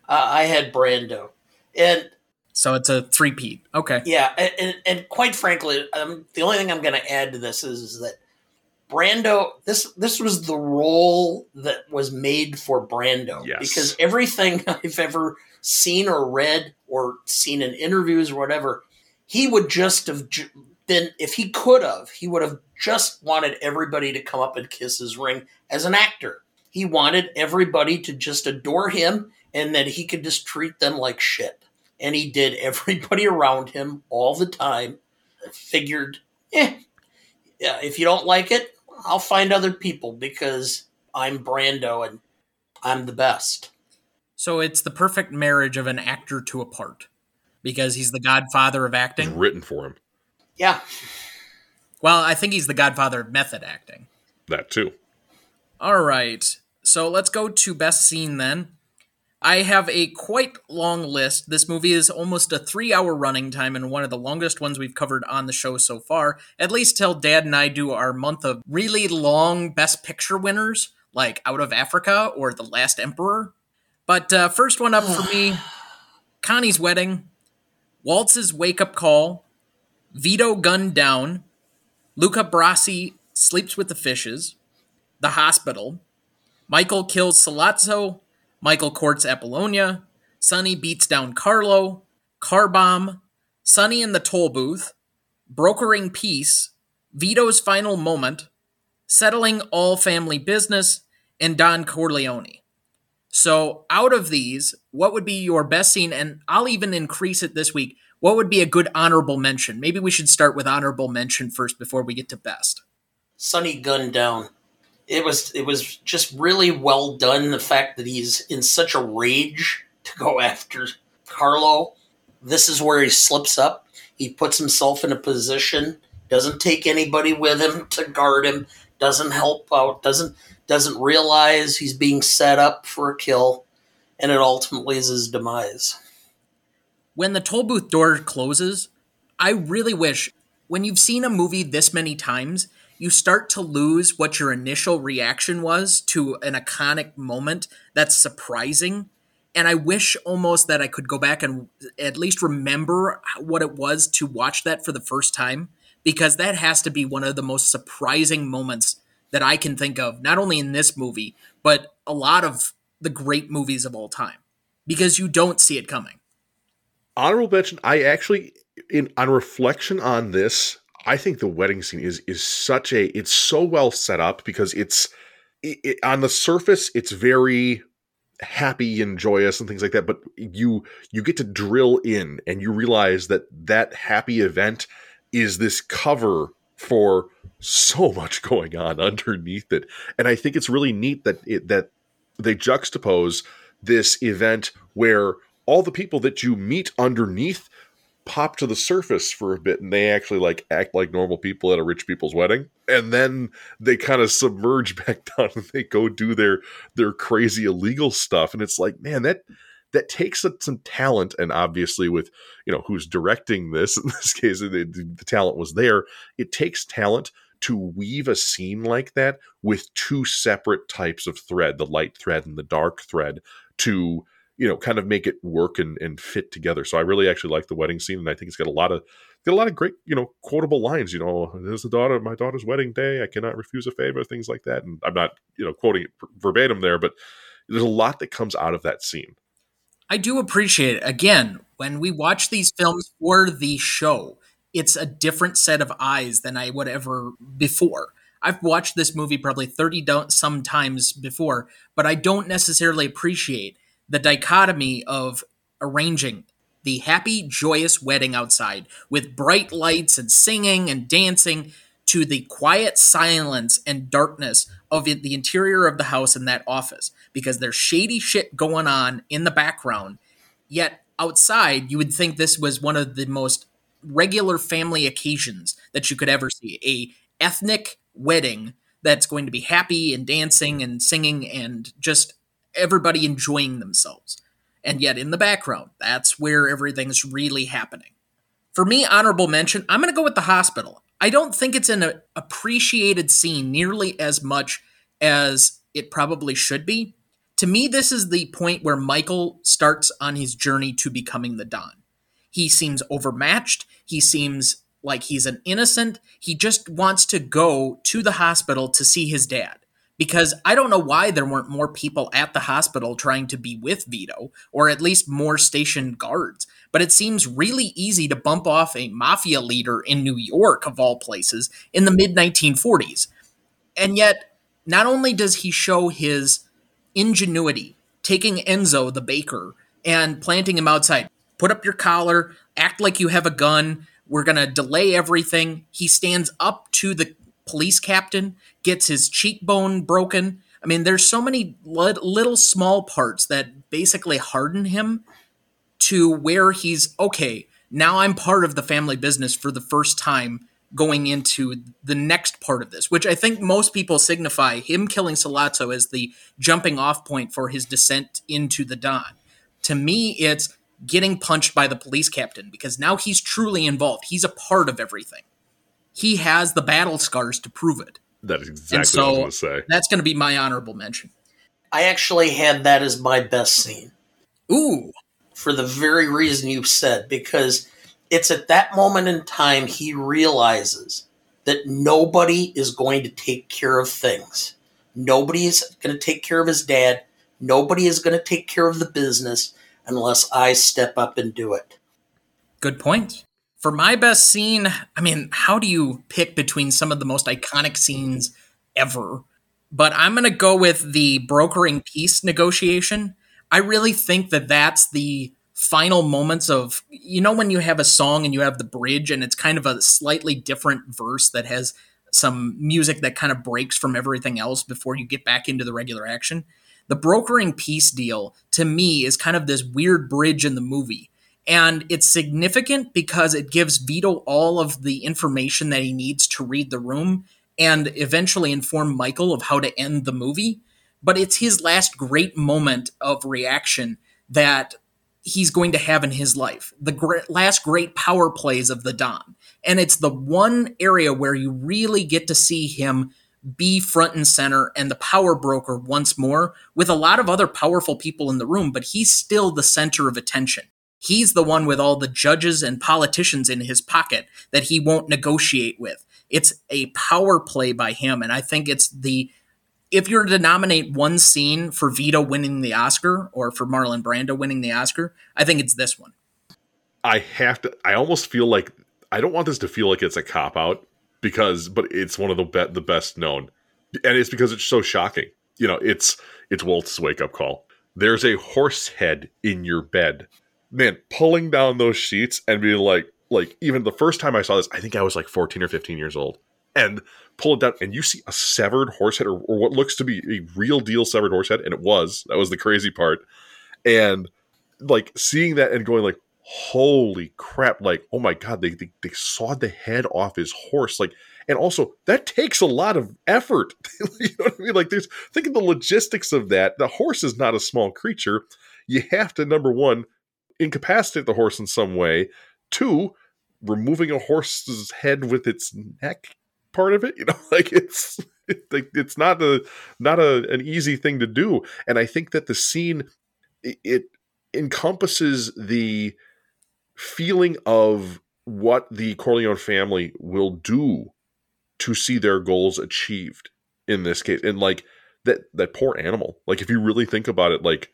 Uh, I had Brando, and So it's a three-peat. Okay. yeah, and, and, and quite frankly, um, the only thing I'm going to add to this is, is that Brando this this was the role that was made for Brando Yes. because everything I've ever seen or read or seen in interviews or whatever, he would just have been if he could have, he would have just wanted everybody to come up and kiss his ring as an actor. He wanted everybody to just adore him and that he could just treat them like shit. And he did everybody around him all the time. Figured, eh, yeah, if you don't like it, I'll find other people because I'm Brando and I'm the best. So it's the perfect marriage of an actor to a part because he's the godfather of It's acting. written for him. Yeah. Well, I think he's the godfather of method acting. That too. All right. So let's go to best scene then. I have a quite long list. This movie is almost a three hour running time and one of the longest ones we've covered on the show so far, at least till Dad and I do our month of really long Best Picture winners, like Out of Africa or The Last Emperor. But uh, first one up for me Connie's Wedding, Woltz's Wake Up Call, Vito Gunned Down, Luca Brasi Sleeps with the Fishes, The Hospital, Michael Kills Sollozzo, Michael courts Apollonia, Sonny beats down Carlo, Car Bomb, Sonny in the toll booth, Brokering Peace, Vito's Final Moment, Settling All Family Business, and Don Corleone. So, out of these, what would be your best scene? And I'll even increase it this week. What would be a good honorable mention? Maybe we should start with honorable mention first before we get to best. Sonny gunned down it was it was just really well done. The fact that he's in such a rage to go after Carlo. This is where he slips up. He puts himself in a position, doesn't take anybody with him to guard him, doesn't help out, doesn't doesn't realize he's being set up for a kill, and it ultimately is his demise. When the toll booth door closes, I really wish when you've seen a movie this many times, you start to lose what your initial reaction was to an iconic moment that's surprising. And I wish almost that I could go back and at least remember what it was to watch that for the first time, because that has to be one of the most surprising moments that I can think of, not only in this movie, but a lot of the great movies of all time, because you don't see it coming. Honorable mention, I actually, in on reflection on this, I think the wedding scene is is such a it's so well set up because it's it, it, on the surface it's very happy and joyous and things like that but you you get to drill in and you realize that that happy event is this cover for so much going on underneath it. And i think it's really neat that it, that they juxtapose this event where all the people that you meet underneath pop to the surface for a bit and they actually like act like normal people at a rich people's wedding and then they kind of submerge back down and they go do their their crazy illegal stuff and it's like man that that takes some talent and obviously with you know who's directing this in this case the, the talent was there it takes talent to weave a scene like that with two separate types of thread the light thread and the dark thread to you know kind of make it work and, and fit together. So i really actually like the wedding scene and i think it's got a lot of got a lot of great you know quotable lines you know there's the daughter my daughter's wedding day i cannot refuse a favor things like that. And i'm not you know quoting it verbatim there but there's a lot that comes out of that scene. I do appreciate it. Again when we watch these films for the show it's a different set of eyes than i would ever before. I've watched this movie probably 30 some times before, but I don't necessarily appreciate the dichotomy of arranging the happy, joyous wedding outside with bright lights and singing and dancing to the quiet silence and darkness of the interior of the house and that office because there's shady shit going on in the background. Yet outside, you would think this was one of the most regular family occasions that you could ever see a ethnic wedding that's going to be happy and dancing and singing and just everybody enjoying themselves. And yet, in the background, that's where everything's really happening. For me, honorable mention, I'm going to go with the hospital. I don't think it's an appreciated scene nearly as much as it probably should be. To me, this is the point where Michael starts on his journey to becoming the Don. He seems overmatched. He seems like he's an innocent. He just wants to go to the hospital to see his dad because I don't know why there weren't more people at the hospital trying to be with Vito, or at least more stationed guards. But it seems really easy to bump off a mafia leader in New York, of all places, in the mid 1940s. And yet, not only does he show his ingenuity, taking Enzo, the baker, and planting him outside, put up your collar, act like you have a gun, we're going to delay everything. He stands up to the police captain, gets his cheekbone broken. I mean, there's so many little small parts that basically harden him to where he's okay. Now I'm part of the family business for the first time going into the next part of this, which I think most people signify him killing Sollozzo as the jumping off point for his descent into the Don. To me, it's getting punched by the police captain because now he's truly involved. He's a part of everything. He has the battle scars to prove it. That is exactly so what I was going to say. That's going to be my honorable mention. I actually had that as my best scene. Ooh. For the very reason you said, because it's at that moment in time he realizes that nobody is going to take care of things. Nobody is going to take care of his dad. Nobody is going to take care of the business unless I step up and do it. Good point. For my best scene, I mean, how do you pick between some of the most iconic scenes ever? But I'm going to go with the brokering peace negotiation. I really think that that's the final moments of you know when you have a song and you have the bridge and it's kind of a slightly different verse that has some music that kind of breaks from everything else before you get back into the regular action. The brokering peace deal to me is kind of this weird bridge in the movie. And it's significant because it gives Vito all of the information that he needs to read the room and eventually inform Michael of how to end the movie. But it's his last great moment of reaction that he's going to have in his life. The great, last great power plays of the Don. And it's the one area where you really get to see him be front and center and the power broker once more with a lot of other powerful people in the room, but he's still the center of attention. He's the one with all the judges and politicians in his pocket that he won't negotiate with. It's a power play by him, and I think it's the if you're to nominate one scene for Vito winning the Oscar or for Marlon Brando winning the Oscar, I think it's this one. I have to. I almost feel like I don't want this to feel like it's a cop out because, but it's one of the be- the best known, and it's because it's so shocking. You know, it's it's Woltz wake up call. There's a horse head in your bed, man. Pulling down those sheets and being like, like even the first time I saw this, I think I was like 14 or 15 years old, and pull it down and you see a severed horse head or, or, what looks to be a real deal severed horse head and it was that was the crazy part and like seeing that and going like holy crap like oh my god they, they, they sawed the head off his horse like and also that takes a lot of effort you know what i mean like there's think of the logistics of that the horse is not a small creature you have to number one incapacitate the horse in some way two removing a horse's head with its neck part of it you know like it's like it's not a not a an easy thing to do. And i think that the scene it encompasses the feeling of what the corleone family will do to see their goals achieved in this case. And like that that poor animal like if you really think about it like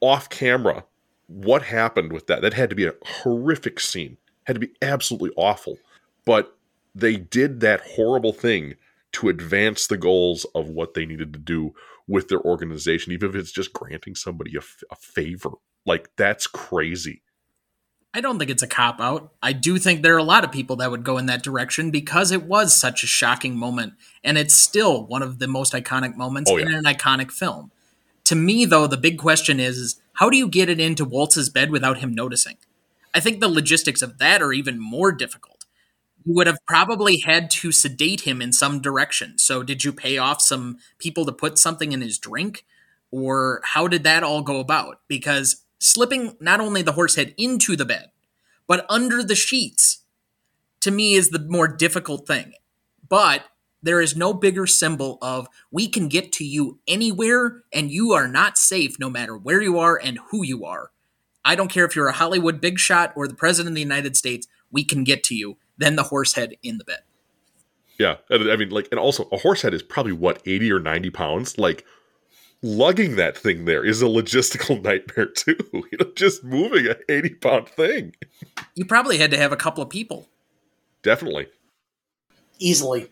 off camera what happened with that that had to be a horrific scene had to be absolutely awful but they did that horrible thing to advance the goals of what they needed to do with their organization, even if it's just granting somebody a, a favor. Like, that's crazy. I don't think it's a cop out. I do think there are a lot of people that would go in that direction because it was such a shocking moment. And it's still one of the most iconic moments oh, yeah. in an iconic film. To me, though, the big question is, is how do you get it into Woltz's bed without him noticing? I think the logistics of that are even more difficult you would have probably had to sedate him in some direction. So, did you pay off some people to put something in his drink? Or how did that all go about? Because slipping not only the horse head into the bed, but under the sheets, to me, is the more difficult thing. But there is no bigger symbol of we can get to you anywhere and you are not safe no matter where you are and who you are. I don't care if you're a Hollywood big shot or the president of the United States, we can get to you than the horse head in the bed. Yeah, I mean, like, and also a horse head is probably what eighty or ninety pounds. Like, lugging that thing there is a logistical nightmare too. You know, just moving a eighty pound thing. You probably had to have a couple of people. Definitely. Easily.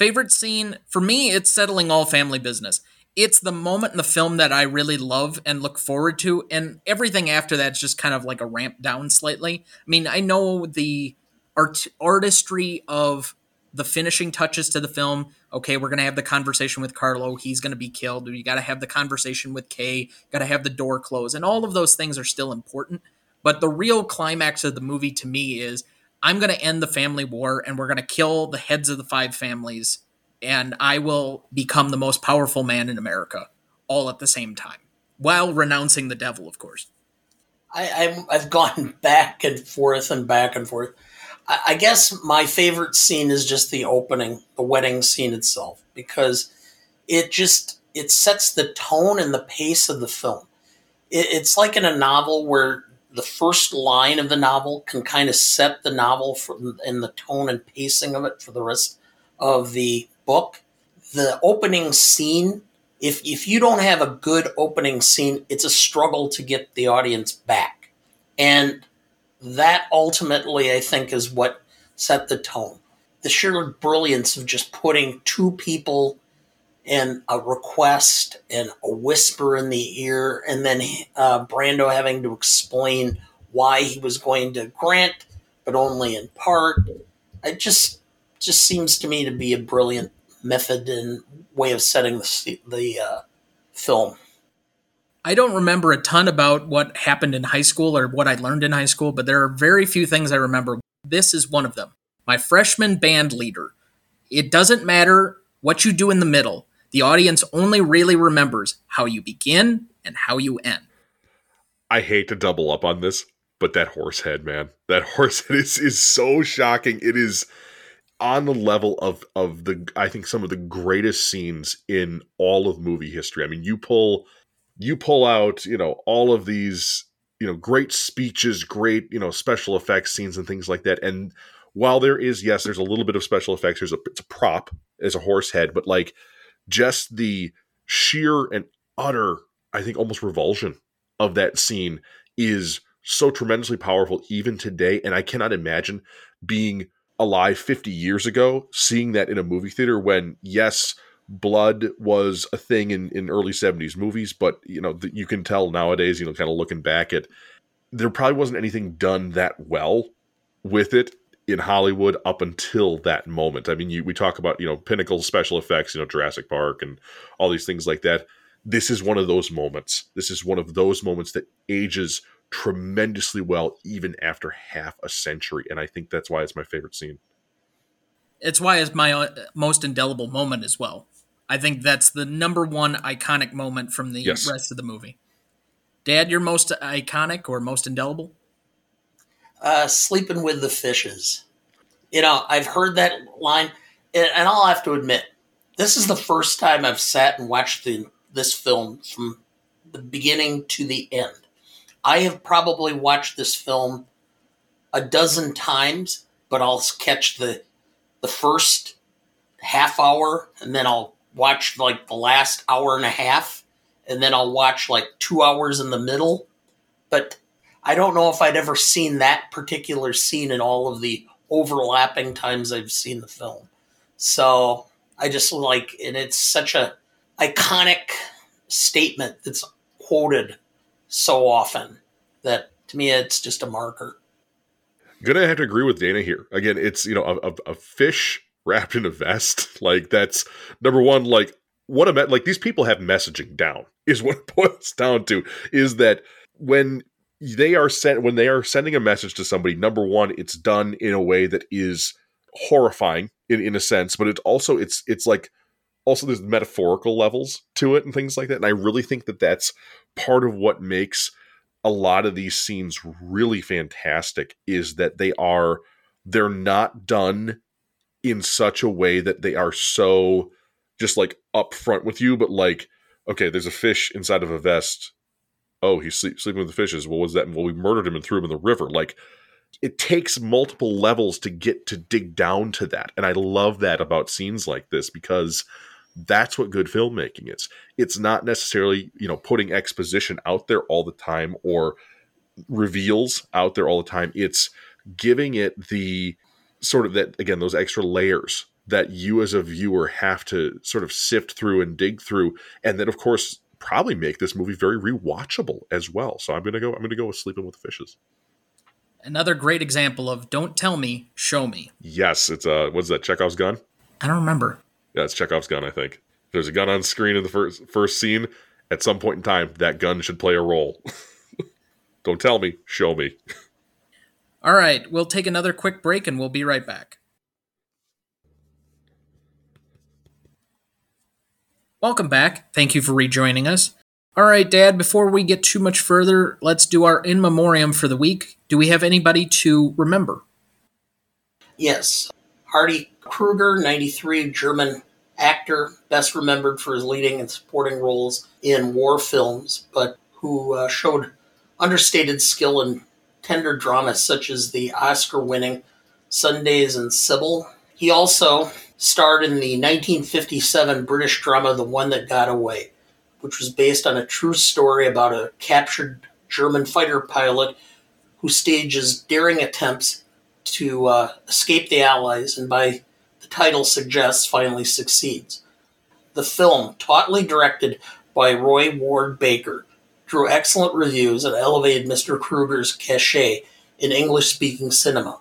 Favorite scene for me, it's settling all family business. It's the moment in the film that I really love and look forward to, and everything after that's just kind of like a ramp down slightly. I mean, I know the art artistry of the finishing touches to the film. Okay, we're gonna have the conversation with Carlo. He's gonna be killed. You got to have the conversation with Kay. Got to have the door closed, and all of those things are still important. But the real climax of the movie to me is I'm going to end the family war and we're going to kill the heads of the five families and I will become the most powerful man in America all at the same time while renouncing the devil, of course. I, i have gone back and forth and back and forth. I, I guess my favorite scene is just the opening, the wedding scene itself, because it just it sets the tone and the pace of the film. It, it's like in a novel where the first line of the novel can kind of set the novel for, and the tone and pacing of it for the rest of the book. The opening scene, if if you don't have a good opening scene, it's a struggle to get the audience back. And that ultimately I think is what set the tone. The sheer brilliance of just putting two people and a request and a whisper in the ear, and then uh, Brando having to explain why he was going to grant, but only in part. It just just seems to me to be a brilliant method and way of setting the the uh, film. I don't remember a ton about what happened in high school or what I learned in high school, but there are very few things I remember. This is one of them. My freshman band leader. It doesn't matter what you do in the middle. The audience only really remembers how you begin and how you end. I hate to double up on this, but that horse head, man, that horse head is, is so shocking. It is on the level of of the I think some of the greatest scenes in all of movie history. I mean, you pull you pull out, you know, all of these, you know, great speeches, great, you know, special effects scenes and things like that. And while there is, yes, there's a little bit of special effects. There's a it's a prop as a horse head, but like just the sheer and utter, I think, almost revulsion of that scene is so tremendously powerful even today. And I cannot imagine being alive 50 years ago, seeing that in a movie theater when, yes, blood was a thing in, in early 70s movies, but, you know, you can tell nowadays, you know, kind of looking back at, there probably wasn't anything done that well with it in Hollywood up until that moment. I mean, you, we talk about you know pinnacle special effects, you know Jurassic Park and all these things like that. This is one of those moments. This is one of those moments that ages tremendously well even after half a century, and I think that's why it's my favorite scene. It's why it's my uh, most indelible moment as well. I think that's the number one iconic moment from the yes. rest of the movie. Dad, your most iconic or most indelible? Uh, sleeping with the fishes. You know, I've heard that line, and I'll have to admit, this is the first time I've sat and watched the, this film from the beginning to the end. I have probably watched this film a dozen times, but I'll catch the the first half hour, and then I'll watch like the last hour and a half, and then I'll watch like two hours in the middle. But I don't know if I'd ever seen that particular scene in all of the overlapping times I've seen the film. So I just like, and it's such a iconic statement that's quoted so often that to me it's just a marker. Gonna have to agree with Dana here. Again, it's you know a, a, a fish wrapped in a vest. Like that's number one. Like what a like these people have messaging down is what it boils down to. Is that when they are sent when they are sending a message to somebody number one it's done in a way that is horrifying in, in a sense but it's also it's it's like also there's metaphorical levels to it and things like that and i really think that that's part of what makes a lot of these scenes really fantastic is that they are they're not done in such a way that they are so just like upfront with you but like okay there's a fish inside of a vest oh, he's sleep, sleeping with the fishes. What was that? Well, we murdered him and threw him in the river. Like, it takes multiple levels to get to dig down to that. And I love that about scenes like this because that's what good filmmaking is. It's not necessarily, you know, putting exposition out there all the time or reveals out there all the time. It's giving it the sort of that, again, those extra layers that you as a viewer have to sort of sift through and dig through. And then, of course, probably make this movie very rewatchable as well. So I'm gonna go. I'm gonna go with Sleeping with the Fishes. Another great example of "Don't tell me, show me." Yes, it's uh, what's that? Chekhov's gun. I don't remember. Yeah, it's Chekhov's gun. I think there's a gun on screen in the first first scene. At some point in time, that gun should play a role. don't tell me, show me. All right, we'll take another quick break and we'll be right back. Welcome back. Thank you for rejoining us. All right, Dad, before we get too much further, let's do our in memoriam for the week. Do we have anybody to remember? Yes. Hardy Kruger, 93, German actor, best remembered for his leading and supporting roles in war films, but who uh, showed understated skill in tender dramas such as the Oscar winning Sundays and Cybele. He also starred in the 1957 British drama The One That Got Away, which was based on a true story about a captured German fighter pilot who stages daring attempts to uh, escape the Allies and, by the title suggests, finally succeeds. The film, tautly directed by Roy Ward Baker, drew excellent reviews and elevated Mr. Kruger's cachet in English speaking cinema.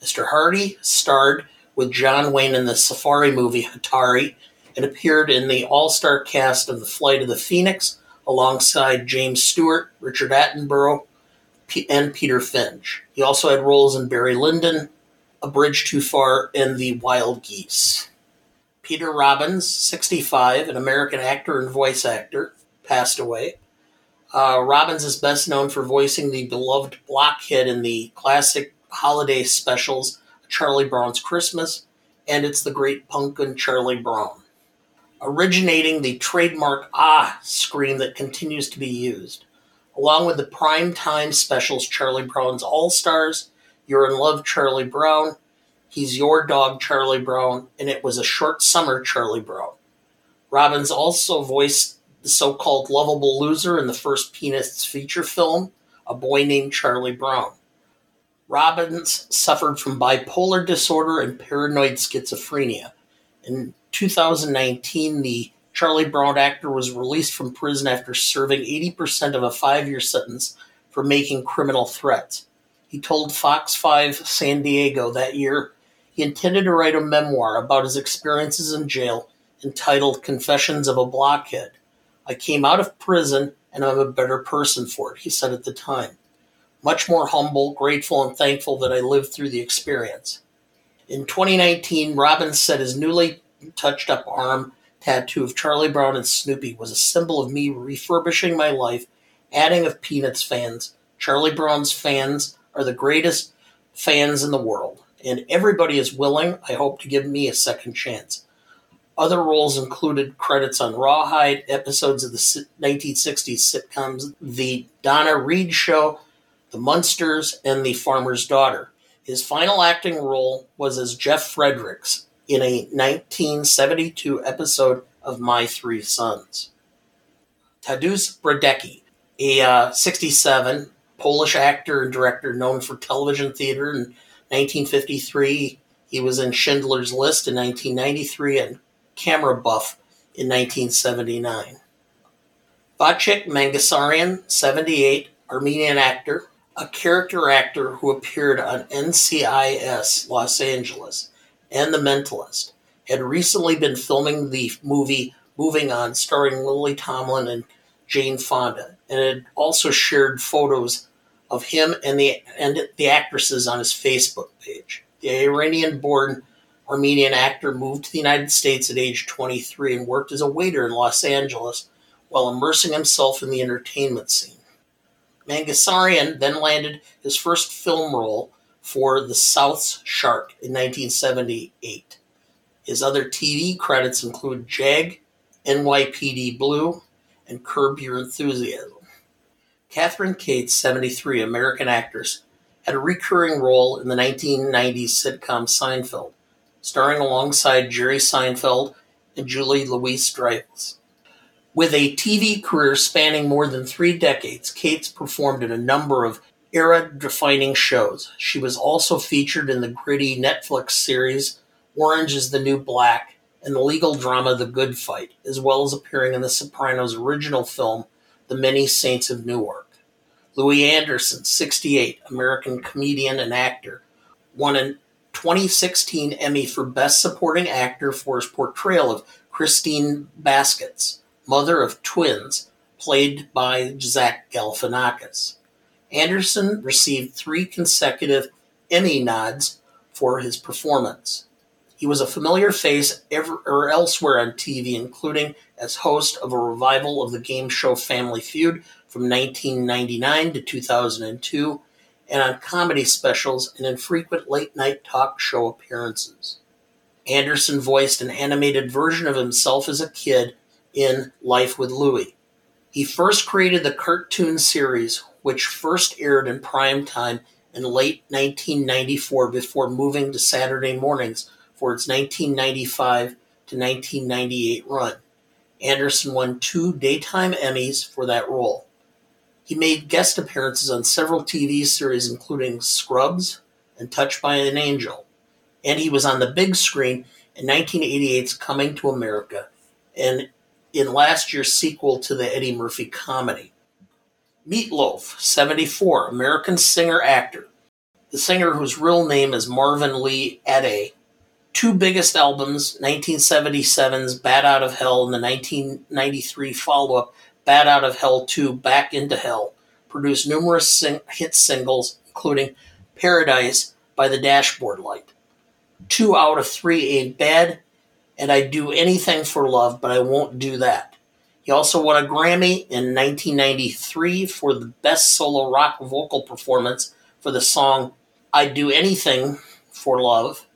Mr. Hardy starred with John Wayne in the safari movie Hatari and appeared in the all star cast of The Flight of the Phoenix alongside James Stewart, Richard Attenborough, and Peter Finch. He also had roles in Barry Lyndon, A Bridge Too Far, and The Wild Geese. Peter Robbins, 65, an American actor and voice actor, passed away. Uh, Robbins is best known for voicing the beloved Blockhead in the classic holiday specials Charlie Brown's Christmas and It's the Great Pumpkin Charlie Brown, originating the trademark ah scream that continues to be used along with the prime time specials Charlie Brown's All Stars, You're in Love Charlie Brown, He's Your Dog Charlie Brown, and It Was a Short Summer Charlie Brown. Robbins also voiced the so called lovable loser in the first Peanuts feature film, A Boy Named Charlie Brown. Robbins suffered from bipolar disorder and paranoid schizophrenia. In 2019, the Charlie Brown actor was released from prison after serving 80% of a five year sentence for making criminal threats. He told Fox 5 San Diego that year he intended to write a memoir about his experiences in jail entitled Confessions of a Blockhead. I came out of prison and I'm a better person for it, he said at the time. Much more humble, grateful, and thankful that I lived through the experience. In 2019, Robbins said his newly touched up arm tattoo of Charlie Brown and Snoopy was a symbol of me refurbishing my life, adding of Peanuts fans. Charlie Brown's fans are the greatest fans in the world, and everybody is willing, I hope, to give me a second chance. Other roles included credits on Rawhide, episodes of the 1960s sitcoms The Donna Reed Show, The Munsters, and The Farmer's Daughter. His final acting role was as Jeff Fredericks in a 1972 episode of My Three Sons. Tadeusz Brodecki, a uh, 67 Polish actor and director known for television theater in 1953. He was in Schindler's List in 1993 and Camera Buff in 1979. Vachik Mangassarian, 78, Armenian actor, a character actor who appeared on NCIS Los Angeles and The Mentalist, had recently been filming the movie Moving On, starring Lily Tomlin and Jane Fonda, and had also shared photos of him and the and the actresses on his Facebook page. The Iranian-born Armenian actor moved to the United States at age 23 and worked as a waiter in Los Angeles while immersing himself in the entertainment scene. Mangassarian then landed his first film role for The South's Shark in 1978. His other TV credits include Jag, NYPD Blue, and Curb Your Enthusiasm. Kathryn Kates, 73, American actress, had a recurring role in the 1990s sitcom Seinfeld, starring alongside Jerry Seinfeld and Julie Louise Dreyfus. With a TV career spanning more than three decades, Cates performed in a number of era defining shows. She was also featured in the gritty Netflix series Orange is the New Black and the legal drama The Good Fight, as well as appearing in The Sopranos' original film The Many Saints of Newark. Louie Anderson, 68, American comedian and actor, won a 2016 Emmy for Best Supporting Actor for his portrayal of Christine Baskets, mother of twins, played by Zach Galifianakis. Anderson received three consecutive Emmy nods for his performance. He was a familiar face ever, or elsewhere on TV, including as host of a revival of the game show Family Feud from 1999 to 2002, and on comedy specials and in frequent late night talk show appearances. Anderson voiced an animated version of himself as a kid in Life with Louie. He first created the cartoon series, which first aired in prime time in late 1994 before moving to Saturday mornings for its 1995 to 1998 run. Anderson won two Daytime Emmys for that role. He made guest appearances on several TV series, including Scrubs and Touched by an Angel. And he was on the big screen in 1988's Coming to America and in last year's sequel to the Eddie Murphy comedy. Meatloaf, 74, American singer actor. The singer whose real name is Marvin Lee Aday. Two biggest albums 1977's Bat Out of Hell and the 1993 follow up Bat Out of Hell 2 Back into Hell produced numerous sing- hit singles, including Paradise by the Dashboard Light. Two out of three ain't bad, and I'd do anything for love, but I won't do that. He also won a Grammy in 1993 for the Best Solo Rock Vocal Performance for the song I'd Do Anything for Love.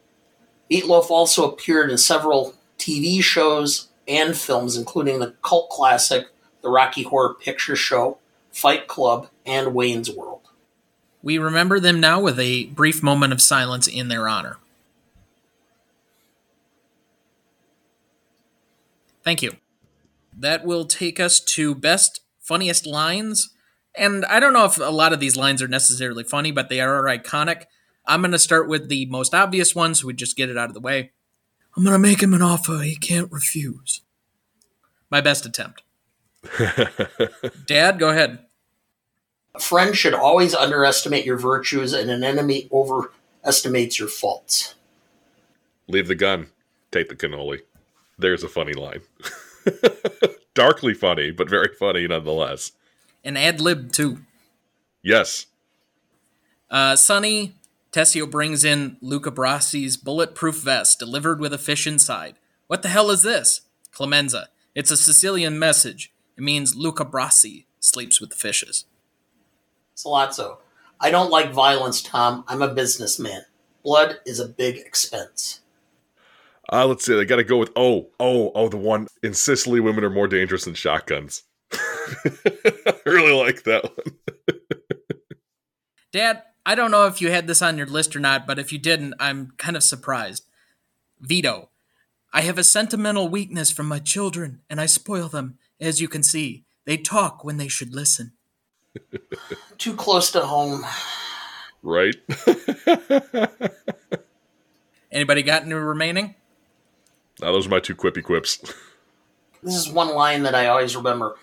Meatloaf also appeared in several TV shows and films, including the cult classic The Rocky Horror Picture Show, Fight Club, and Wayne's World. We remember them now with a brief moment of silence in their honor. Thank you. That will take us to best funniest lines. And I don't know if a lot of these lines are necessarily funny, but they are iconic. I'm going to start with the most obvious one so we just get it out of the way. I'm going to make him an offer he can't refuse. My best attempt. Dad, go ahead. A friend should always underestimate your virtues, and an enemy overestimates your faults. Leave the gun, take the cannoli. There's a funny line. Darkly funny, but very funny nonetheless. And ad lib, too. Yes. Uh, Sonny, Tessio brings in Luca Brasi's bulletproof vest delivered with a fish inside. What the hell is this? Clemenza. It's a Sicilian message. It means Luca Brasi sleeps with the fishes. Sollozzo. I don't like violence, Tom. I'm a businessman. Blood is a big expense. Uh, let's see. I got to go with oh, oh, oh, the one in Sicily. Women are more dangerous than shotguns. I really like that one. Dad, I don't know if you had this on your list or not, but if you didn't, I'm kind of surprised. Vito, I have a sentimental weakness for my children, and I spoil them. As you can see, they talk when they should listen. Too close to home. Right. Anybody got any remaining? Now, those are my two quippy quips. This is one line that I always remember.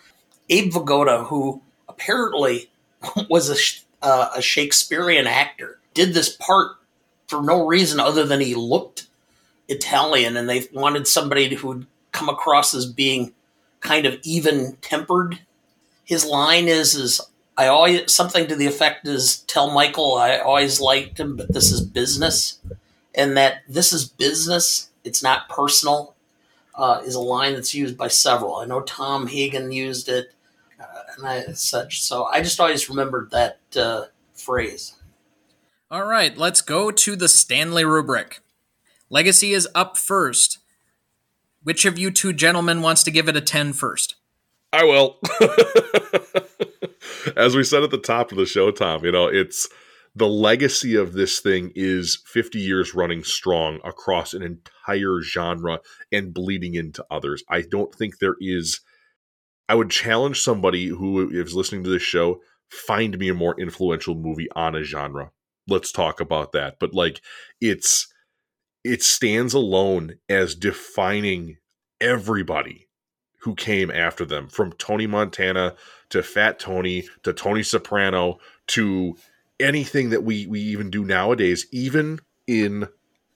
Abe Vigoda, who apparently was a, uh, a Shakespearean actor, did this part for no reason other than he looked Italian, and they wanted somebody who would come across as being kind of even tempered. His line is is I always something to the effect is tell Michael I always liked him, but this is business, and that this is business. It's not personal. Uh, is a line that's used by several. I know Tom Hagen used it, uh, and I, such. So I just always remembered that uh, phrase. All right, let's go to the Stanley rubric. Legacy is up first. Which of you two gentlemen wants to give it a 10 first? I will. As we said at the top of the show, Tom, you know, it's the legacy of this thing is 50 years running strong across an entire genre and bleeding into others. I don't think there is. I would challenge somebody who is listening to this show find me a more influential movie on a genre. Let's talk about that. But like, it's it stands alone as defining everybody who came after them, from Tony Montana to Fat Tony to Tony Soprano to anything that we we even do nowadays, even in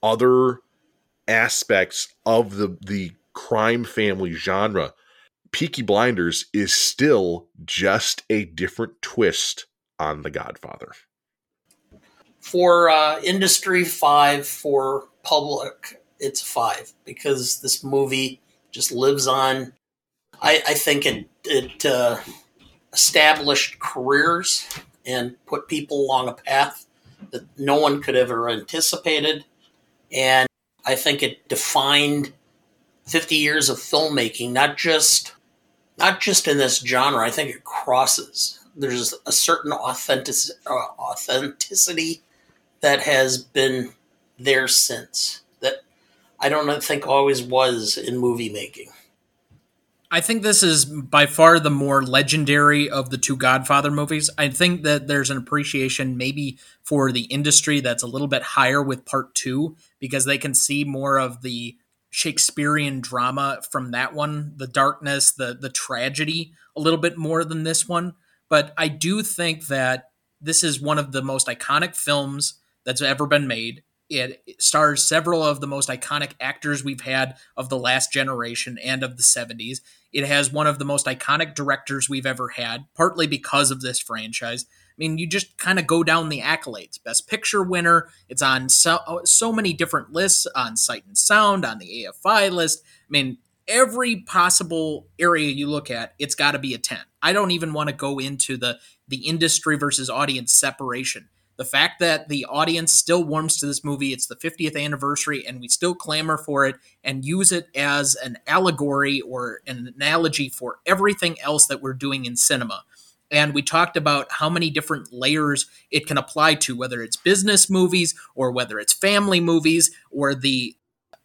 other aspects of the the crime family genre, Peaky Blinders is still just a different twist on The Godfather? For uh, industry, five. For public, it's five because this movie just lives on. I, I think it it uh, established careers and put people along a path that no one could ever anticipated, and I think it defined 50 years of filmmaking, not just not just in this genre. I think it crosses. There's a certain authentic, uh, authenticity that has been there since that I don't think always was in movie making. I think this is by far the more legendary of the two Godfather movies. I think that there's an appreciation maybe for the industry that's a little bit higher with part two because they can see more of the Shakespearean drama from that one, the darkness, the the tragedy a little bit more than this one. But I do think that this is one of the most iconic films that's ever been made. It stars several of the most iconic actors we've had of the last generation and of the 70s. It has one of the most iconic directors we've ever had, partly because of this franchise. I mean, you just kind of go down the accolades. Best Picture winner. It's on so, so many different lists on Sight and Sound, on the AFI list. I mean, every possible area you look at, it's got to be a 10. I don't even want to go into the the industry versus audience separation the fact that the audience still warms to this movie, it's the 50th anniversary, and we still clamor for it and use it as an allegory or an analogy for everything else that we're doing in cinema. And we talked about how many different layers it can apply to, whether it's business movies or whether it's family movies, or the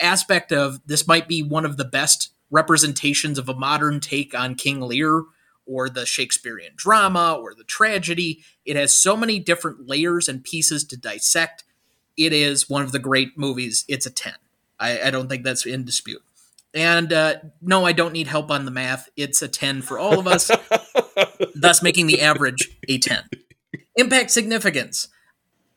aspect of this might be one of the best representations of a modern take on King Lear or the Shakespearean drama or the tragedy. It has so many different layers and pieces to dissect. It is one of the great movies. It's a 10. I, I don't think that's in dispute. And uh, no, I don't need help on the math. It's a 10 for all of us, thus making the average a 10. Impact significance.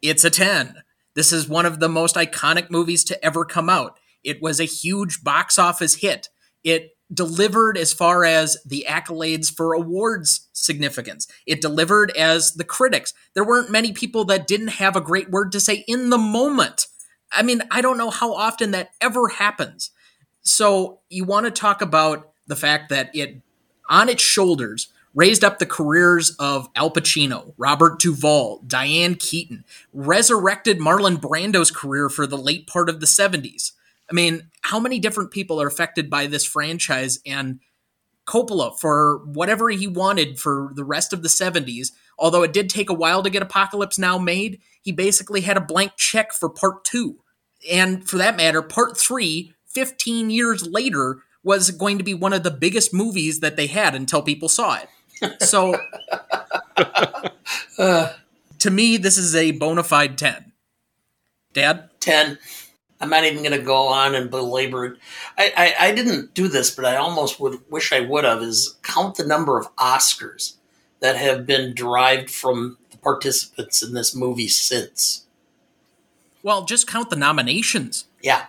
It's a 10. This is one of the most iconic movies to ever come out. It was a huge box office hit. It delivered as far as the accolades for awards significance. It delivered as the critics. There weren't many people that didn't have a great word to say in the moment. I mean, I don't know how often that ever happens. So you want to talk about the fact that it, on its shoulders, raised up the careers of Al Pacino, Robert Duvall, Diane Keaton, resurrected Marlon Brando's career for the late part of the 70s. I mean, how many different people are affected by this franchise and Coppola for whatever he wanted for the rest of the 70s. Although it did take a while to get Apocalypse Now made, he basically had a blank check for part two. And for that matter, part three, 15 years later, was going to be one of the biggest movies that they had until people saw it. So, uh, to me, this is a bona fide 10. Dad? 10. I'm not even going to go on and belabor it. I, I, I, didn't do this, but I almost would wish I would have. Is count the number of Oscars that have been derived from the participants in this movie since. Well, just count the nominations. Yeah,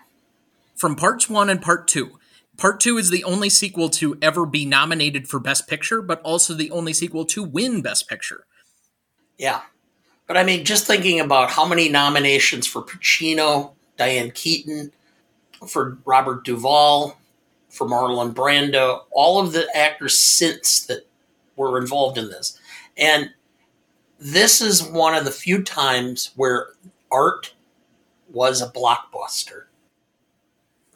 from parts one and part two. Part two is the only sequel to ever be nominated for Best Picture, but also the only sequel to win Best Picture. Yeah, but I mean, just thinking about how many nominations for Pacino Diane Keaton, for Robert Duvall, for Marlon Brando, all of the actors since that were involved in this. And this is one of the few times where art was a blockbuster.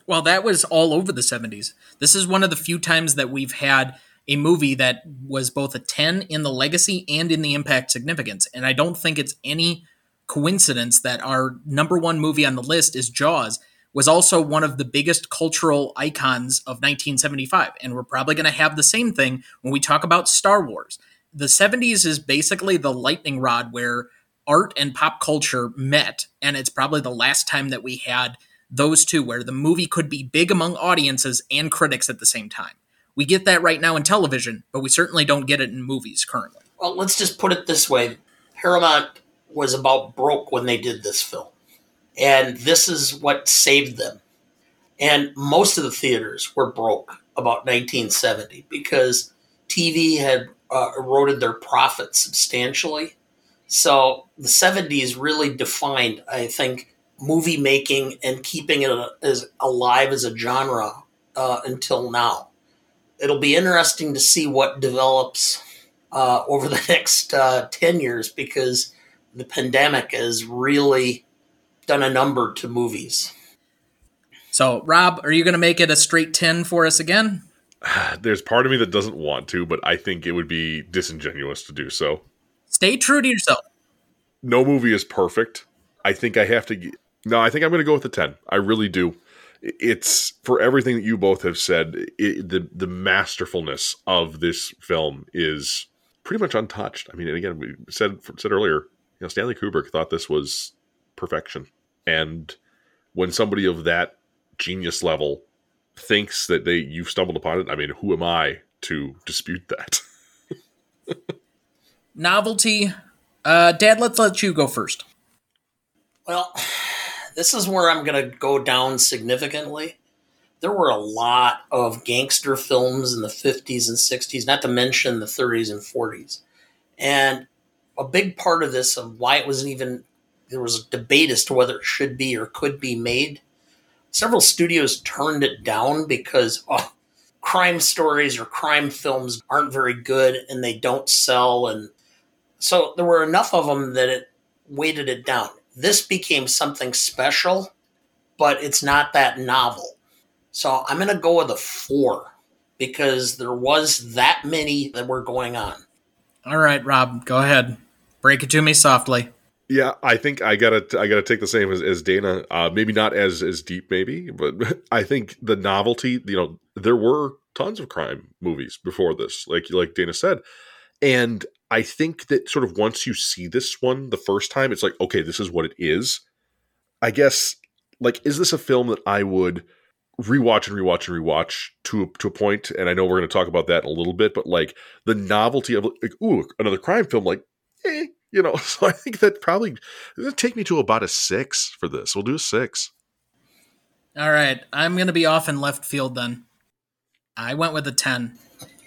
Well, that was all over the 70s. This is one of the few times that we've had a movie that was both a 10 in the legacy and in the impact significance. And I don't think it's any coincidence that our number one movie on the list is Jaws was also one of the biggest cultural icons of 1975. And we're probably going to have the same thing when we talk about Star Wars. The 70s is basically the lightning rod where art and pop culture met. And it's probably the last time that we had those two, where the movie could be big among audiences and critics at the same time. We get that right now in television, but we certainly don't get it in movies currently. Well, let's just put it this way Paramount was about broke when they did this film. And this is what saved them. And most of the theaters were broke about 1970 because TV had uh, eroded their profits substantially. So the 70s really defined, I think, movie making and keeping it as alive as a genre uh, until now. It'll be interesting to see what develops uh, over the next uh, 10 years because the pandemic has really done a number to movies. So, Rob, are you going to make it a straight 10 for us again? There's part of me that doesn't want to, but I think it would be disingenuous to do so. Stay true to yourself. No movie is perfect. I think I have to. No, I think I'm going to go with a 10. I really do. It's for everything that you both have said. It, the the masterfulness of this film is pretty much untouched. I mean, and again, we said said earlier, you know, Stanley Kubrick thought this was perfection, and when somebody of that genius level thinks that they you've stumbled upon it, I mean, who am I to dispute that? Novelty, uh, Dad. Let's let you go first. Well, this is where I'm going to go down significantly. There were a lot of gangster films in the 50s and 60s, not to mention the 30s and 40s. And a big part of this, of why it wasn't even, there was a debate as to whether it should be or could be made. Several studios turned it down because oh, crime stories or crime films aren't very good and they don't sell. And so there were enough of them that it weighted it down this became something special, but it's not that novel. So I'm going to go with a four because there was that many that were going on. All right, Rob, go ahead. Break it to me softly. Yeah, I think I gotta I gotta take the same as, as Dana. Uh, maybe not as as deep, maybe, but I think the novelty. You know, there were tons of crime movies before this, like like Dana said, and I think that sort of once you see this one the first time, it's like, okay, this is what it is. I guess, like, is this a film that I would rewatch and rewatch and rewatch to to a? And I know we're going to talk about that in a little bit, but like the novelty of like, ooh, another crime film, like, eh, you know. So I think that probably take me to about a six for this. We'll do a six. All right, I'm going to be off in left field then. I went with a ten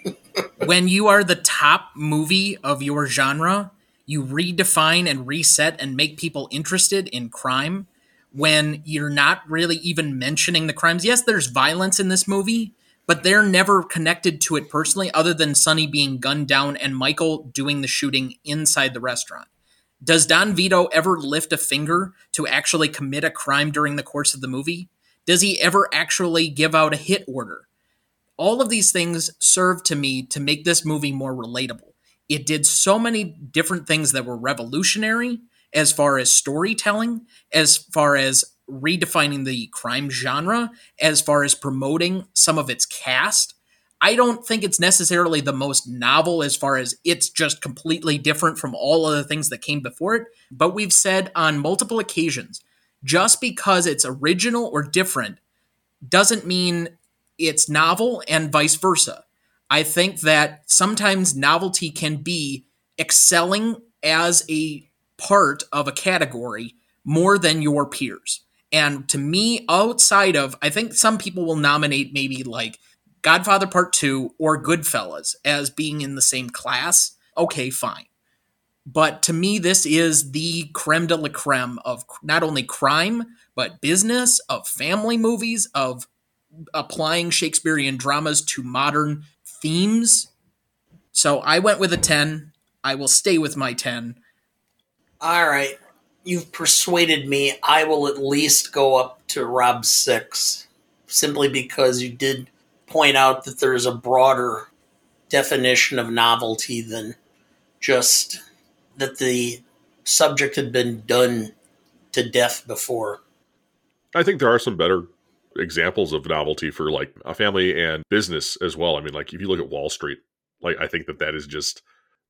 when you are the top movie of your genre, you redefine and reset and make people interested in crime when you're not really even mentioning the crimes. Yes, there's violence in this movie, but they're never connected to it personally, other than Sonny being gunned down and Michael doing the shooting inside the restaurant. Does Don Vito ever lift a finger to actually commit a crime during the course of the movie? Does he ever actually give out a hit order? all of these things serve to me to make this movie more relatable. It did so many different things that were revolutionary as far as storytelling, as far as redefining the crime genre, as far as promoting some of its cast. I don't think it's necessarily the most novel as far as it's just completely different from all of the things that came before it, but we've said on multiple occasions just because it's original or different doesn't mean it's novel and vice versa. I think that sometimes novelty can be excelling as a part of a category more than your peers. And to me, outside of, I think some people will nominate maybe like Godfather Part 2 or Goodfellas as being in the same class. Okay, fine. But to me, this is the creme de la creme of not only crime, but business, of family movies, of applying Shakespearean dramas to modern themes. So I went with a 10. I will stay with my 10. All right. You've persuaded me. I will at least go up to Rob 6 simply because you did point out that there's a broader definition of novelty than just that the subject had been done to death before. I think there are some better examples of novelty for like a family and business as well. I mean, like if you look at Wall Street, like I think that that is just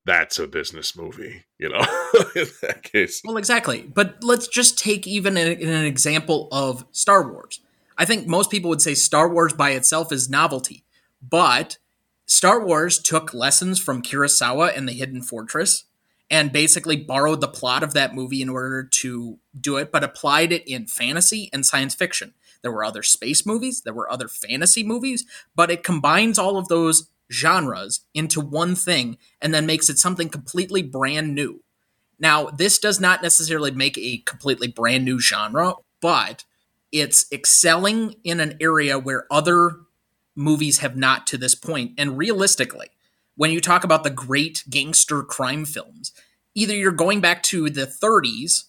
that's a business movie, you know, in that case. Well, exactly. But let's just take even an, an example of Star Wars. I think most people would say Star Wars by itself is novelty, but Star Wars took lessons from Kurosawa and the Hidden Fortress and basically borrowed the plot of that movie in order to do it, but applied it in fantasy and science fiction. There were other space movies, there were other fantasy movies, but it combines all of those genres into one thing and then makes it something completely brand new. Now, this does not necessarily make a completely brand new genre, but it's excelling in an area where other movies have not to this point. And realistically, when you talk about the great gangster crime films, either you're going back to the 30s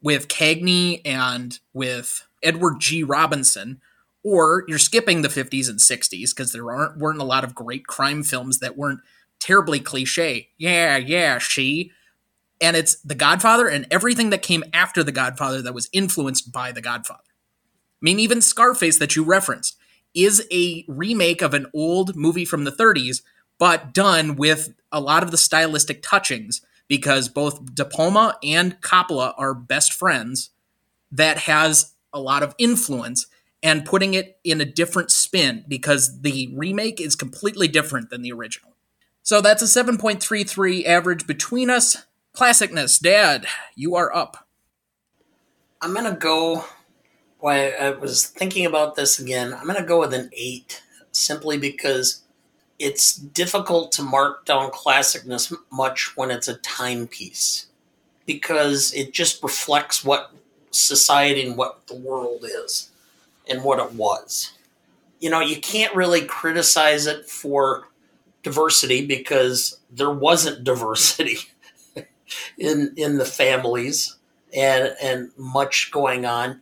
with Cagney and with Edward G. Robinson, or you're skipping the 50s and 60s because there aren't weren't a lot of great crime films that weren't terribly cliche. Yeah, yeah, she. And it's The Godfather and everything that came after The Godfather that was influenced by The Godfather. I mean, even Scarface that you referenced is a remake of an old movie from the 30s, but done with a lot of the stylistic touchings because both De Palma and Coppola are best friends that has a lot of influence and putting it in a different spin because the remake is completely different than the original. So that's a 7.33 average between us. Classicness, Dad, you are up. I'm going to go. Why I was thinking about this again. I'm going to go with an 8 simply because it's difficult to mark down classicness much when it's a timepiece because it just reflects what society and what the world is and what it was. You know, you can't really criticize it for diversity because there wasn't diversity in in the families and and much going on.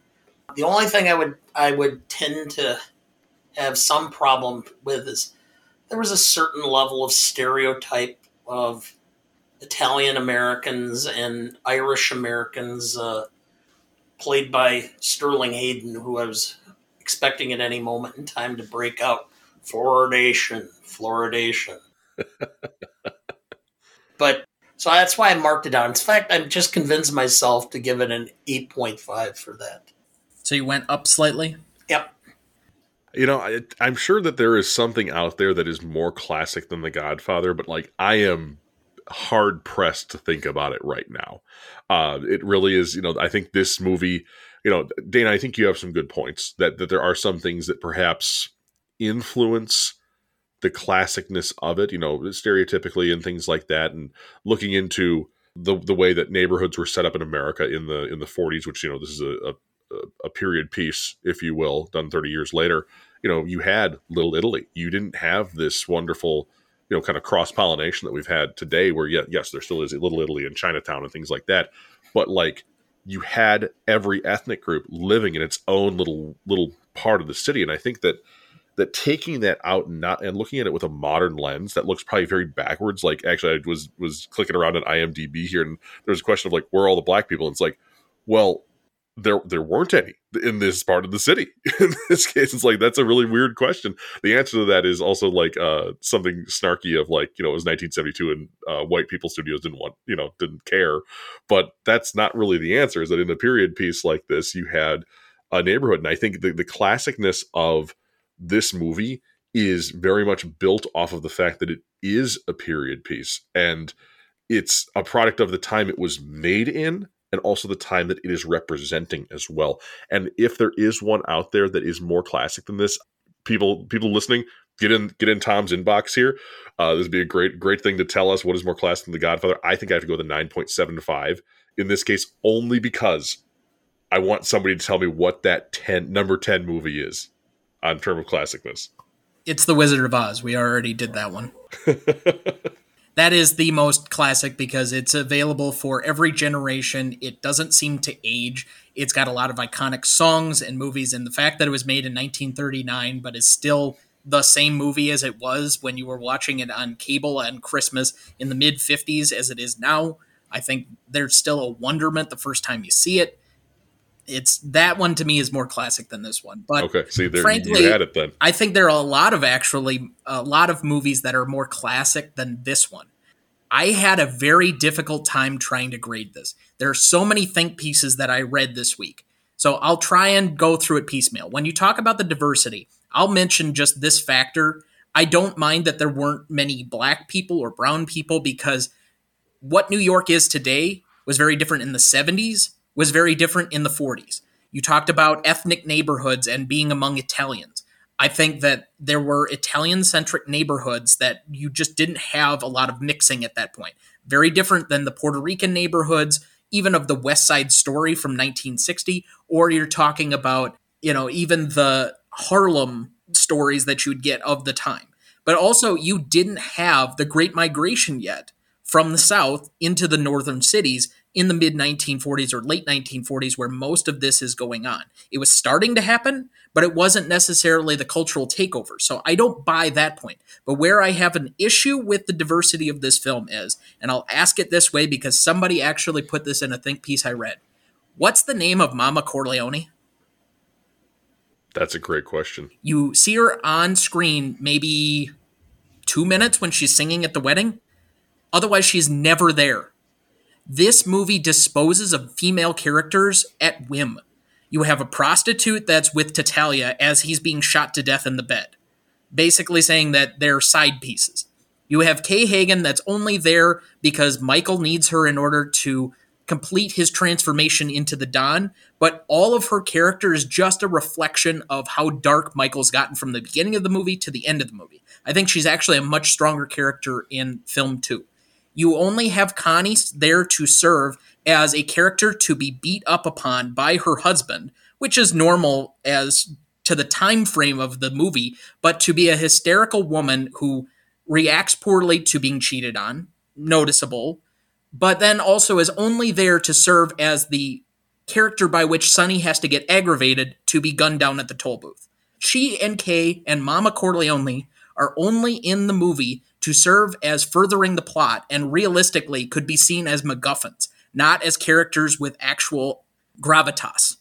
The only thing I would I would tend to have some problem with is there was a certain level of stereotype of Italian Americans and Irish Americans, uh, played by Sterling Hayden, who I was expecting at any moment in time to break out fluoridation, fluoridation. but so that's why I marked it down. In fact, I'm just convinced myself to give it an 8.5 for that. So you went up slightly? Yep. You know, I, I'm sure that there is something out there that is more classic than The Godfather, but like I am hard pressed to think about it right now. Uh, it really is, you know, I think this movie, you know, Dana, I think you have some good points that, that there are some things that perhaps influence the classicness of it, you know, stereotypically and things like that, and looking into the the way that neighborhoods were set up in America in the in the 40s, which you know this is a, a a period piece, if you will, done 30 years later, you know, you had Little Italy. You didn't have this wonderful, you know, kind of cross pollination that we've had today, where yet, yes, there still is a Little Italy and Chinatown and things like that. But like you had every ethnic group living in its own little little part of the city. And I think that that taking that out and not and looking at it with a modern lens that looks probably very backwards. Like actually I was was clicking around on IMDB here and there's a question of like where are all the black people? And it's like, well, there there weren't any in this part of the city. in this case, it's like that's a really weird question. The answer to that is also like uh, something snarky of like you know it was 1972 and uh, white people studios didn't want you know didn't care, but that's not really the answer. Is that in a period piece like this you had a neighborhood, and I think the the classicness of this movie is very much built off of the fact that it is a period piece and it's a product of the time it was made in and also the time that it is representing as well. And if there is one out there that is more classic than this, people people listening, get in get in Tom's inbox here. Uh, this would be a great great thing to tell us what is more classic than The Godfather. I think I have to go with a nine point seven five in this case, only because I want somebody to tell me what that ten number ten movie is on term of classicness. It's The Wizard of Oz. We already did that one. that is the most classic because it's available for every generation. It doesn't seem to age. It's got a lot of iconic songs and movies, and the fact that it was made in 1939 but is still the same movie as it was when you were watching it on cable and Christmas in the mid 50s as it is now. I think there's still a wonderment the first time you see it. It's that one to me is more classic than this one. But okay, see, there frankly, you had it then. I think there are a lot of actually a lot of movies that are more classic than this one. I had a very difficult time trying to grade this. There are so many think pieces that I read this week. So I'll try and go through it piecemeal. When you talk about the diversity, I'll mention just this factor. I don't mind that there weren't many black people or brown people because what New York is today was very different in the 70s was very different in the 40s. You talked about ethnic neighborhoods and being among Italians. I think that there were Italian centric neighborhoods that you just didn't have a lot of mixing at that point. Very different than the Puerto Rican neighborhoods, even of the West Side Story from 1960, or you're talking about, you know, even the Harlem stories that you'd get of the time. But also, you didn't have the Great Migration yet from the South into the northern cities in the mid 1940s or late 1940s, where most of this is going on. It was starting to happen, but it wasn't necessarily the cultural takeover. So I don't buy that point. But where I have an issue with the diversity of this film is, and I'll ask it this way because somebody actually put this in a think piece I read. What's the name of Mama Corleone? That's a great question. You see her on screen maybe two minutes when she's singing at the wedding. Otherwise, she's never there. This movie disposes of female characters at whim. You have a prostitute that's with Tattaglia as he's being shot to death in the bed, basically saying that they're side pieces. You have Kay Hagan that's only there because Michael needs her in order to complete his transformation into the Don, but all of her character is just a reflection of how dark Michael's gotten from the beginning of the movie to the end of the movie. I think she's actually a much stronger character in film two. You only have Connie there to serve as a character to be beat up upon by her husband, which is normal as to the time frame of the movie, but to be a hysterical woman who reacts poorly to being cheated on, noticeable, but then also is only there to serve as the character by which Sonny has to get aggravated to be gunned down at the toll booth. She and Kay and Mama Corleone are only in the movie to serve as furthering the plot and realistically could be seen as MacGuffins, not as characters with actual gravitas.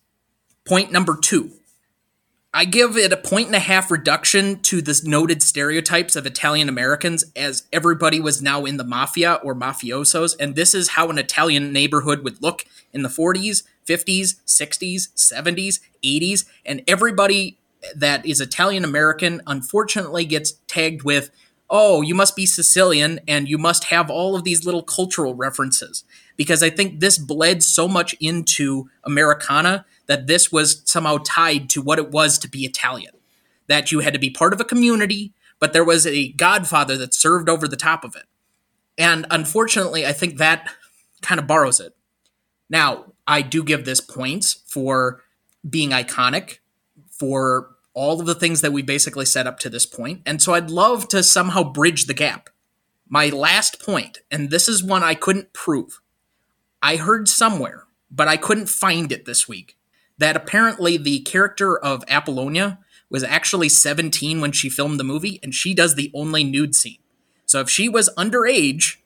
Point number two I give it a point and a half reduction to the noted stereotypes of Italian Americans as everybody was now in the mafia or mafiosos, and this is how an Italian neighborhood would look in the 40s, 50s, 60s, 70s, 80s, and everybody that is Italian American unfortunately gets tagged with, oh, you must be Sicilian and you must have all of these little cultural references. Because I think this bled so much into Americana that this was somehow tied to what it was to be Italian. That you had to be part of a community, but there was a godfather that served over the top of it. And unfortunately, I think that kind of borrows it. Now, I do give this points for being iconic, for all of the things that we basically set up to this point. And so I'd love to somehow bridge the gap. My last point, and this is one I couldn't prove. I heard somewhere, but I couldn't find it this week, that apparently the character of Apollonia was actually 17 when she filmed the movie, and she does the only nude scene. So if she was underage,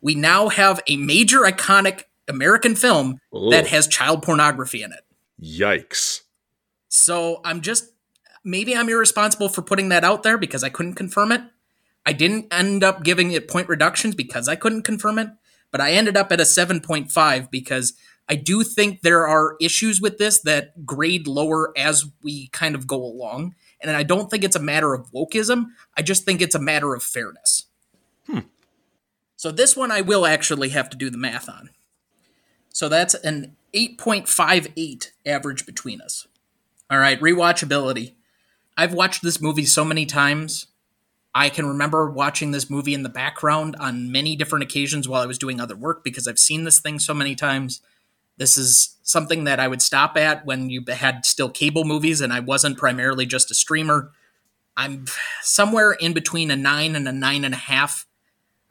we now have a major iconic American film Ooh. that oh. has child pornography in it. Yikes. So I'm just maybe I'm irresponsible for putting that out there because I couldn't confirm it. I didn't end up giving it point reductions because I couldn't confirm it, but I ended up at a 7.5 because I do think there are issues with this that grade lower as we kind of go along. And I don't think it's a matter of wokeism. I just think it's a matter of fairness. Hmm. So this one I will actually have to do the math on. So that's an 8.58 average between us. All right, rewatchability. I've watched this movie so many times. I can remember watching this movie in the background on many different occasions while I was doing other work because I've seen this thing so many times. This is something that I would stop at when you had still cable movies and I wasn't primarily just a streamer. I'm somewhere in between a nine and a nine and a half.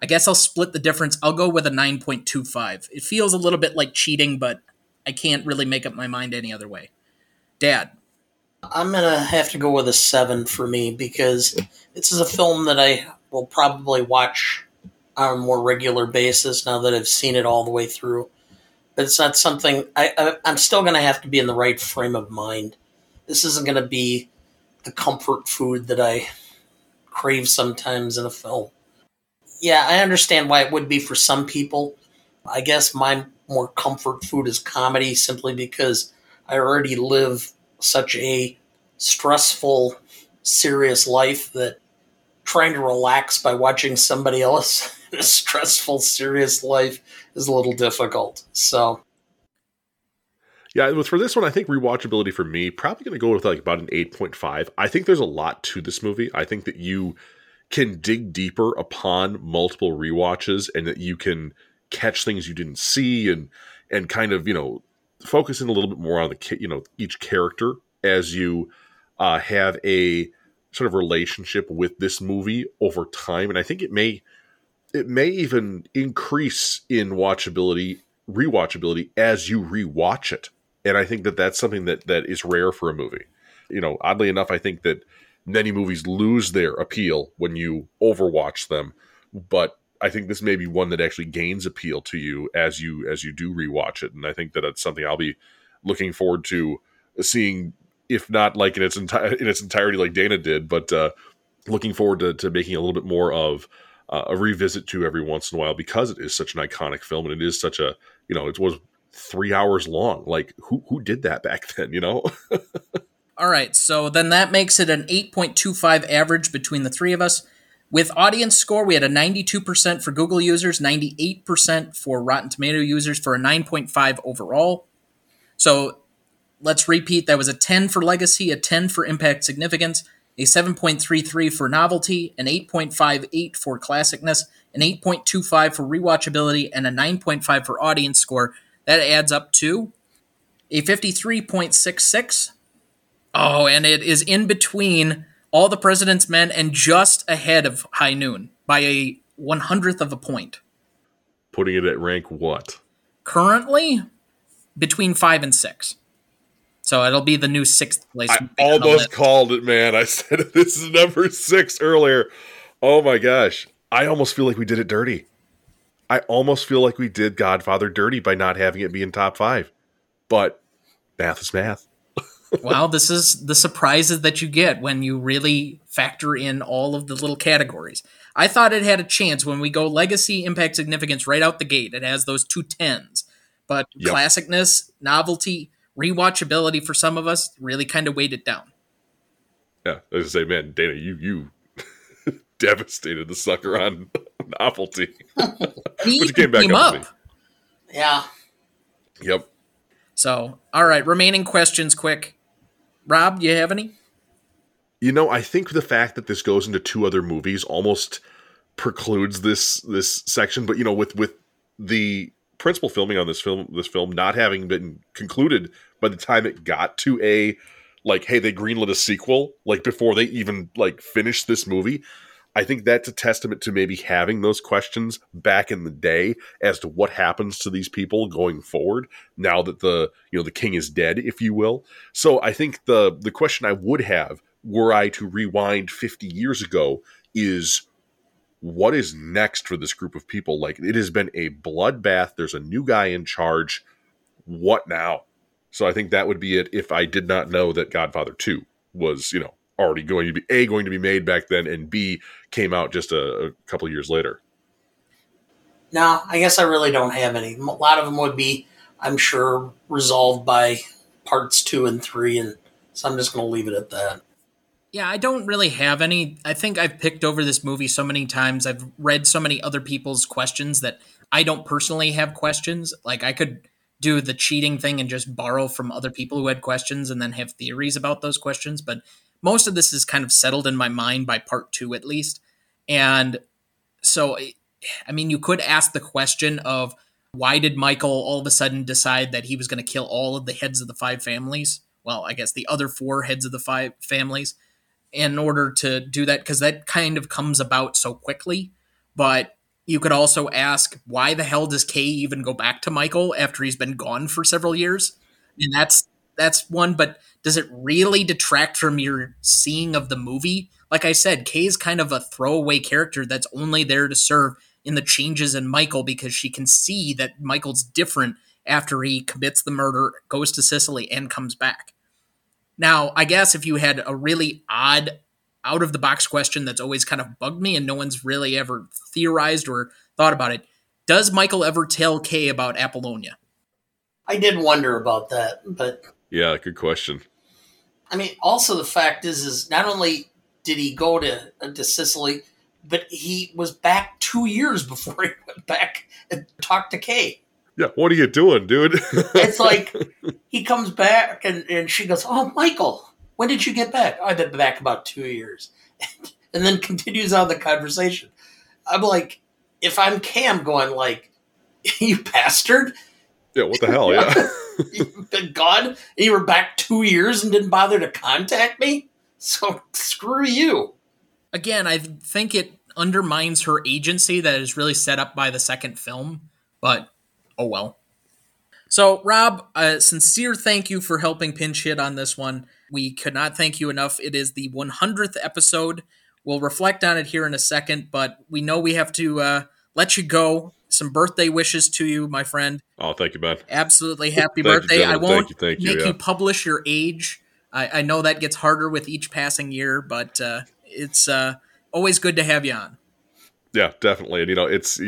I guess I'll split the difference. I'll go with a 9.25. It feels a little bit like cheating, but I can't really make up my mind any other way. Dad. I'm to have to go with a seven for me because this is a film that I will probably watch on a more regular basis now that I've seen it all the way through but it's not something I, I am still to have to be in the right frame of mind. This isn't to be the comfort food that I crave sometimes in a film. Yeah, I understand why it would be for some people. I guess my more comfort food is comedy simply because I already live such a stressful, serious life that trying to relax by watching somebody else in a stressful, serious life is a little difficult. So, Yeah, for this one, I think rewatchability for me probably going to go with like about an eight point five. I think there's a lot to this movie. I think that you can dig deeper upon multiple rewatches, and that you can catch things you didn't see, and and kind of you know focus in a little bit more on the you know each character as you uh, have a sort of relationship with this movie over time, and I think it may it may even increase in watchability rewatchability as you rewatch it. And I think that that's something that that is rare for a movie. You know, oddly enough, I think that many movies lose their appeal when you overwatch them, but I think this may be one that actually gains appeal to you as you as you do rewatch it, and I think that it's something I'll be looking forward to seeing, if not like in its entire in its entirety, like Dana did, but uh, looking forward to, to making a little bit more of uh, a revisit to every once in a while because it is such an iconic film and it is such a you know it was three hours long. Like who who did that back then? You know. All right, so then that makes it an 8.25 average between the three of us. With audience score, we had a 92% for Google users, 98% for Rotten Tomato users, for a 9.5 overall. So let's repeat that was a 10 for legacy, a 10 for impact significance, a 7.33 for novelty, an 8.58 for classicness, an 8.25 for rewatchability, and a 9.5 for audience score, that adds up to a 53.66. Oh, and it is in between All the President's Men and just ahead of High Noon by a 100th of a point. Putting it at rank what? Currently, between 5 and 6. So it'll be the new sixth place. I almost called it, man. I said this is number six earlier. Oh my gosh. I almost feel like we did it dirty. I almost feel like we did Godfather dirty by not having it be in top five. But math is math. Wow, this is the surprises that you get when you really factor in all of the little categories. I thought it had a chance when we go legacy, impact, significance right out the gate. It has those two tens. But yep. classicness, novelty, rewatchability for some of us really kind of weighed it down. Yeah, I was say, man, Dana, you you devastated the sucker on novelty. but you came back up. up. Yeah. Yep. So, all right, remaining questions quick. Robb, do you have any? You know, I think the fact that this goes into two other movies almost precludes this this section, but you know, with with the principal filming on this film this film not having been concluded by the time it got to a like hey they greenlit a sequel like before they even like finished this movie I think that's a testament to maybe having those questions back in the day as to what happens to these people going forward now that the you know the king is dead, if you will. So I think the the question I would have were I to rewind 50 years ago is what is next for this group of people? Like it has been a bloodbath. There's a new guy in charge. What now? So I think that would be it if I did not know that Godfather 2 was, you know, already going to be a going to be made back then, and b came out just a, a couple years later. No, I guess I really don't have any. A lot of them would be, I'm sure, resolved by parts two and three, and so I'm just going to leave it at that. Yeah, I don't really have any. I think I've picked over this movie so many times. I've read so many other people's questions that I don't personally have questions. Like I could do the cheating thing and just borrow from other people who had questions and then have theories about those questions, but most of this is kind of settled in my mind by part two at least. And so, I mean, you could ask the question of why did Michael all of a sudden decide that he was going to kill all of the heads of the five families? Well, I guess the other four heads of the five families in order to do that, because that kind of comes about so quickly. But you could also ask why the hell does Kay even go back to Michael after he's been gone for several years? And that's that's one, but does it really detract from your seeing of the movie? Like I said, Kay is kind of a throwaway character that's only there to serve in the changes in Michael because she can see that Michael's different after he commits the murder, goes to Sicily, and comes back. Now, I guess if you had a really odd, out of the box question that's always kind of bugged me and no one's really ever theorized or thought about it, does Michael ever tell Kay about Apollonia? I did wonder about that, but yeah, good question. I mean, also the fact is, is not only did he go to uh, to Sicily, but he was back two years before he went back and talked to Kay. Yeah, what are you doing, dude? it's like he comes back and, and she goes, Oh, Michael, when did you get back? I've been back about two years. and then continues on the conversation. I'm like, if I'm Cam going like, you bastard. Yeah, what the hell? Yeah. You've been gone and you were back two years and didn't bother to contact me? So screw you. Again, I think it undermines her agency that is really set up by the second film, but oh well. So, Robb, a sincere thank you for helping pinch hit on this one. We could not thank you enough. It is the 100th episode. We'll reflect on it here in a second, but we know we have to uh, let you go. Some birthday wishes to you, my friend. Oh, thank you, man. Absolutely happy birthday. You, I won't thank you, thank you, make yeah. you publish your age. I, I, know that gets harder with each passing year, but uh, it's uh, always good to have you on. Yeah, definitely. And you know, it's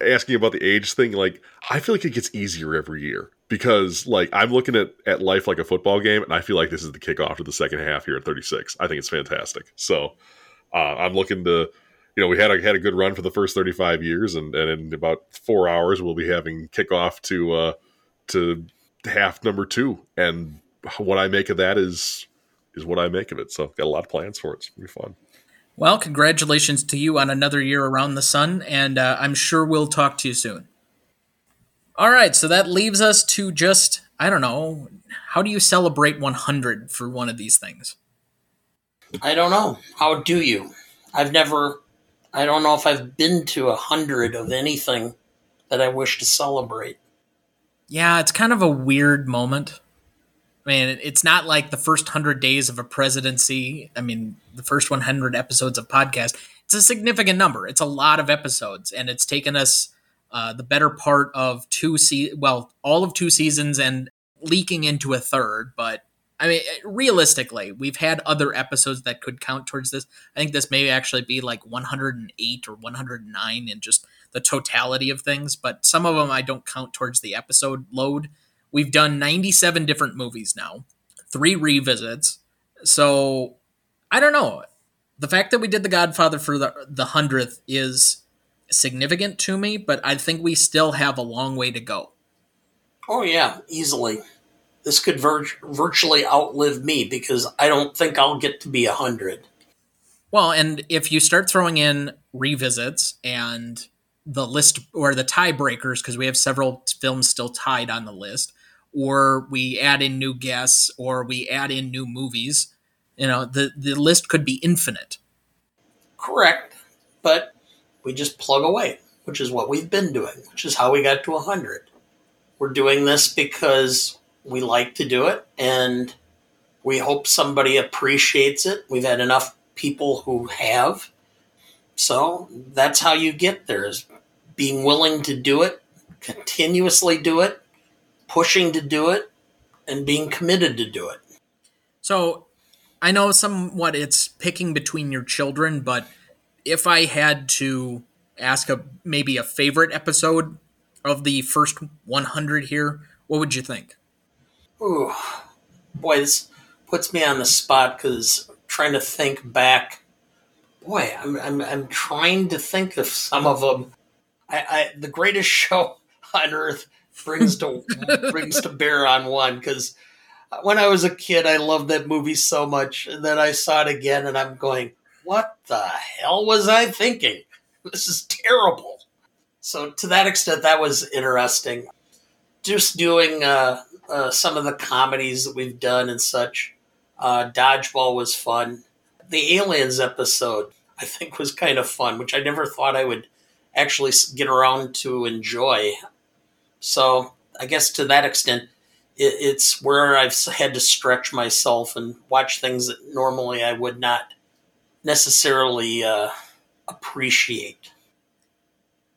asking about the age thing. Like, I feel like it gets easier every year because, like, I'm looking at at life like a football game, and I feel like this is the kickoff to the second half here at 36. I think it's fantastic. So, uh, I'm looking to, you know, we had a had a good run for the first 35 years, and and in about four hours we'll be having kickoff to uh to half number two, and what I make of that is is what I make of it. So, got a lot of plans for it. It's gonna be fun. Well, congratulations to you on another year around the sun, and uh, I'm sure we'll talk to you soon. All right, so that leaves us to just, I don't know, how do you celebrate 100 for one of these things? I don't know. How do you? I've never, I don't know if I've been to a hundred of anything that I wish to celebrate. Yeah, it's kind of a weird moment. I mean, it's not like the first hundred days of a presidency. I mean, the first 100 episodes of podcast. It's a significant number. It's a lot of episodes, and it's taken us uh, the better part of two se- well, all of two seasons and leaking into a third. But I mean, eh, realistically, we've had other episodes that could count towards this. I think this may actually be like 108 or 109 in just the totality of things. But some of them I don't count towards the episode load We've done 97 different movies now, three revisits. So I don't know. The fact that we did The Godfather for the the hundredth is significant to me, but I think we still have a long way to go. Oh yeah, easily. This could vir- virtually outlive me because I don't think I'll get to be a hundred. Well, and if you start throwing in revisits and the list or the tiebreakers, because we have several films still tied on the list, or we add in new guests or we add in new movies. You know, the, the list could be infinite. Correct. But we just plug away, which is what we've been doing, which is how we got to 100. We're doing this because we like to do it and we hope somebody appreciates it. We've had enough people who have. So that's how you get there is being willing to do it, continuously do it, pushing to do it and being committed to do it. So I know somewhat it's picking between your children, but if I had to ask a maybe a favorite episode of the first 100 here, what would you think? Ooh, boy, this puts me on the spot because trying to think back. Boy, I'm, I'm, I'm trying to think of some of them. I, I the greatest show on earth brings to brings to bear on one because when I was a kid, I loved that movie so much, and then I saw it again, and I'm going, "What the hell was I thinking? This is terrible." So to that extent, that was interesting. Just doing uh, uh, some of the comedies that we've done and such. Uh, Dodgeball was fun. The Aliens episode, I think, was kind of fun, which I never thought I would actually get around to enjoy. So I guess to that extent, it, it's where I've had to stretch myself and watch things that normally I would not necessarily uh, appreciate.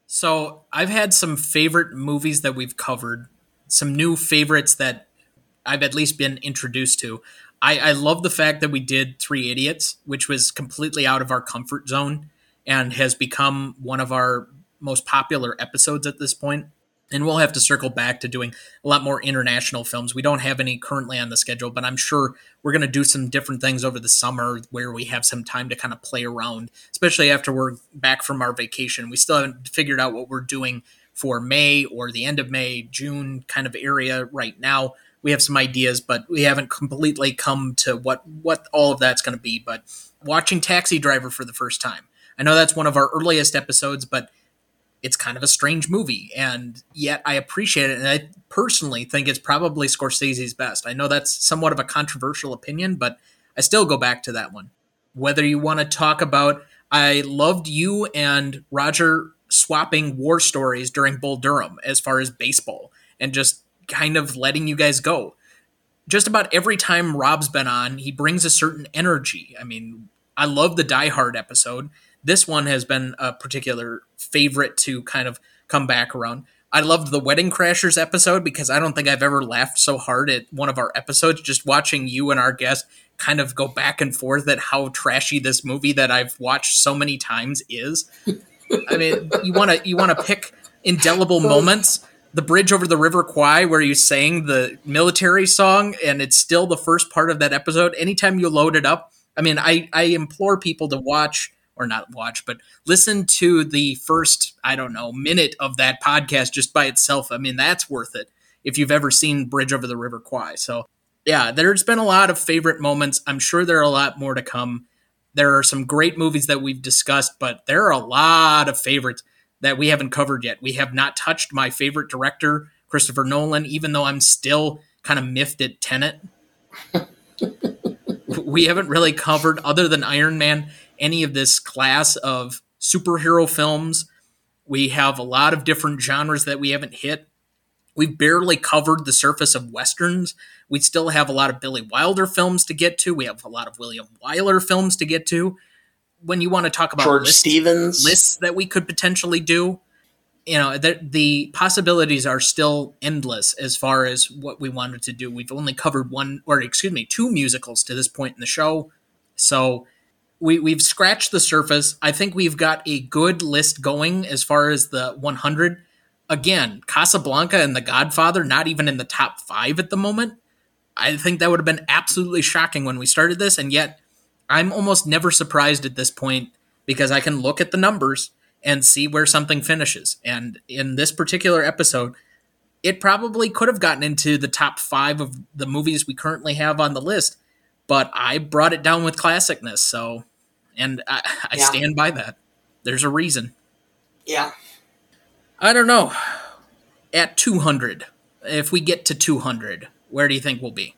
So I've had some favorite movies that we've covered, some new favorites that I've at least been introduced to. I, I love the fact that we did Three Idiots, which was completely out of our comfort zone and has become one of our most popular episodes at this point. and we'll have to circle back to doing a lot more international films. We don't have any currently on the schedule, but I'm sure we're going to do some different things over the summer where we have some time to kind of play around, especially after we're back from our vacation. We still haven't figured out what we're doing for May or the end of May, June kind of area right now. We have some ideas, but we haven't completely come to what what all of that's going to be. But watching Taxi Driver for the first time, I know that's one of our earliest episodes, but it's kind of a strange movie, and yet I appreciate it, and I personally think it's probably Scorsese's best. I know that's somewhat of a controversial opinion, but I still go back to that one. Whether you want to talk about, I loved you and Roger swapping war stories during Bull Durham as far as baseball and just kind of letting you guys go. Just about every time Robb's been on, he brings a certain energy. I mean, I love the Die Hard episode. This one has been a particular favorite to kind of come back around. I loved the Wedding Crashers episode because I don't think I've ever laughed so hard at one of our episodes. Just watching you and our guest kind of go back and forth at how trashy this movie that I've watched so many times is. I mean, you want to you want to pick indelible moments. The bridge over the River Kwai, where you sang the military song, and it's still the first part of that episode. Anytime you load it up, I mean, I I implore people to watch or not watch, but listen to the first I don't know minute of that podcast just by itself. I mean, that's worth it if you've ever seen Bridge over the River Kwai. So yeah, there's been a lot of favorite moments. I'm sure there are a lot more to come. There are some great movies that we've discussed, but there are a lot of favorites that we haven't covered yet. We have not touched my favorite director, Christopher Nolan, even though I'm still kind of miffed at Tenet. we haven't really covered, other than Iron Man, any of this class of superhero films. We have a lot of different genres that we haven't hit. We've barely covered the surface of westerns. We still have a lot of Billy Wilder films to get to. We have a lot of William Wyler films to get to. When you want to talk about George lists, Stevens. lists that we could potentially do, you know, the, the possibilities are still endless as far as what we wanted to do. We've only covered one, or excuse me, two musicals to this point in the show. So we, we've scratched the surface. I think we've got a good list going as far as the 100 again, Casablanca and The Godfather not even in the top five at the moment. I think that would have been absolutely shocking when we started this, and yet I'm almost never surprised at this point because I can look at the numbers and see where something finishes. And in this particular episode, it probably could have gotten into the top five of the movies we currently have on the list, but I brought it down with classicness. So, and I, I Yeah. stand by that. There's a reason. Yeah. I don't know. At 200, if we get to 200, where do you think we'll be?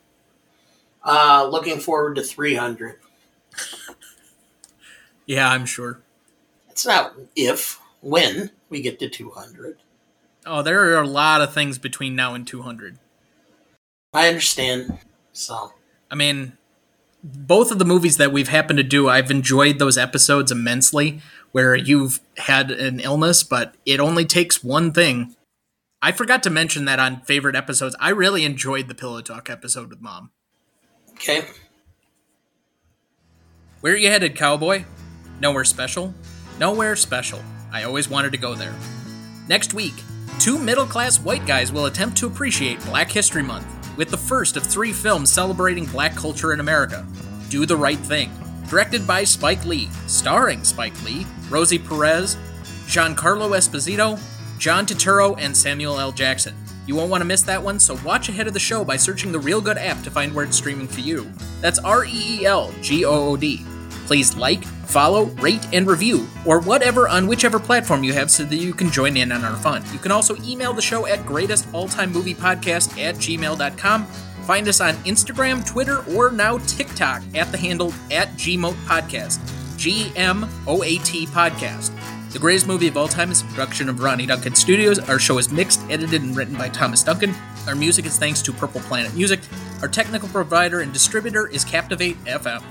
Uh, looking forward to 300. Yeah, I'm sure. It's not if, when we get to 200. Oh, there are a lot of things between now and 200. I understand. So, I mean, both of the movies that we've happened to do, I've enjoyed those episodes immensely where you've had an illness, but it only takes one thing. I forgot to mention that on favorite episodes. I really enjoyed the Pillow Talk episode with Mom. okay. Where are you headed, cowboy? Nowhere special? Nowhere special. I always wanted to go there. Next week, two middle class white guys will attempt to appreciate Black History Month with the first of three films celebrating black culture in America Do the Right Thing. Directed by Spike Lee, starring Spike Lee, Rosie Perez, Giancarlo Esposito, John Turturro, and Samuel L. Jackson. You won't want to miss that one, so watch ahead of the show by searching the Reelgood app to find where it's streaming for you. That's R E E L G O O D. Please like, follow, rate, and review, or whatever on whichever platform you have so that you can join in on our fun. You can also email the show at greatestalltimemoviepodcast at gmail.com. Find us on Instagram, Twitter, or now TikTok at the handle at GMOAT Podcast. G M O A T Podcast. The Greatest Movie of All Time is a production of Ronny Duncan Studios. Our show is mixed, edited, and written by Thomas Duncan. Our music is thanks to Purple Planet Music. Our technical provider and distributor is Captivate FM.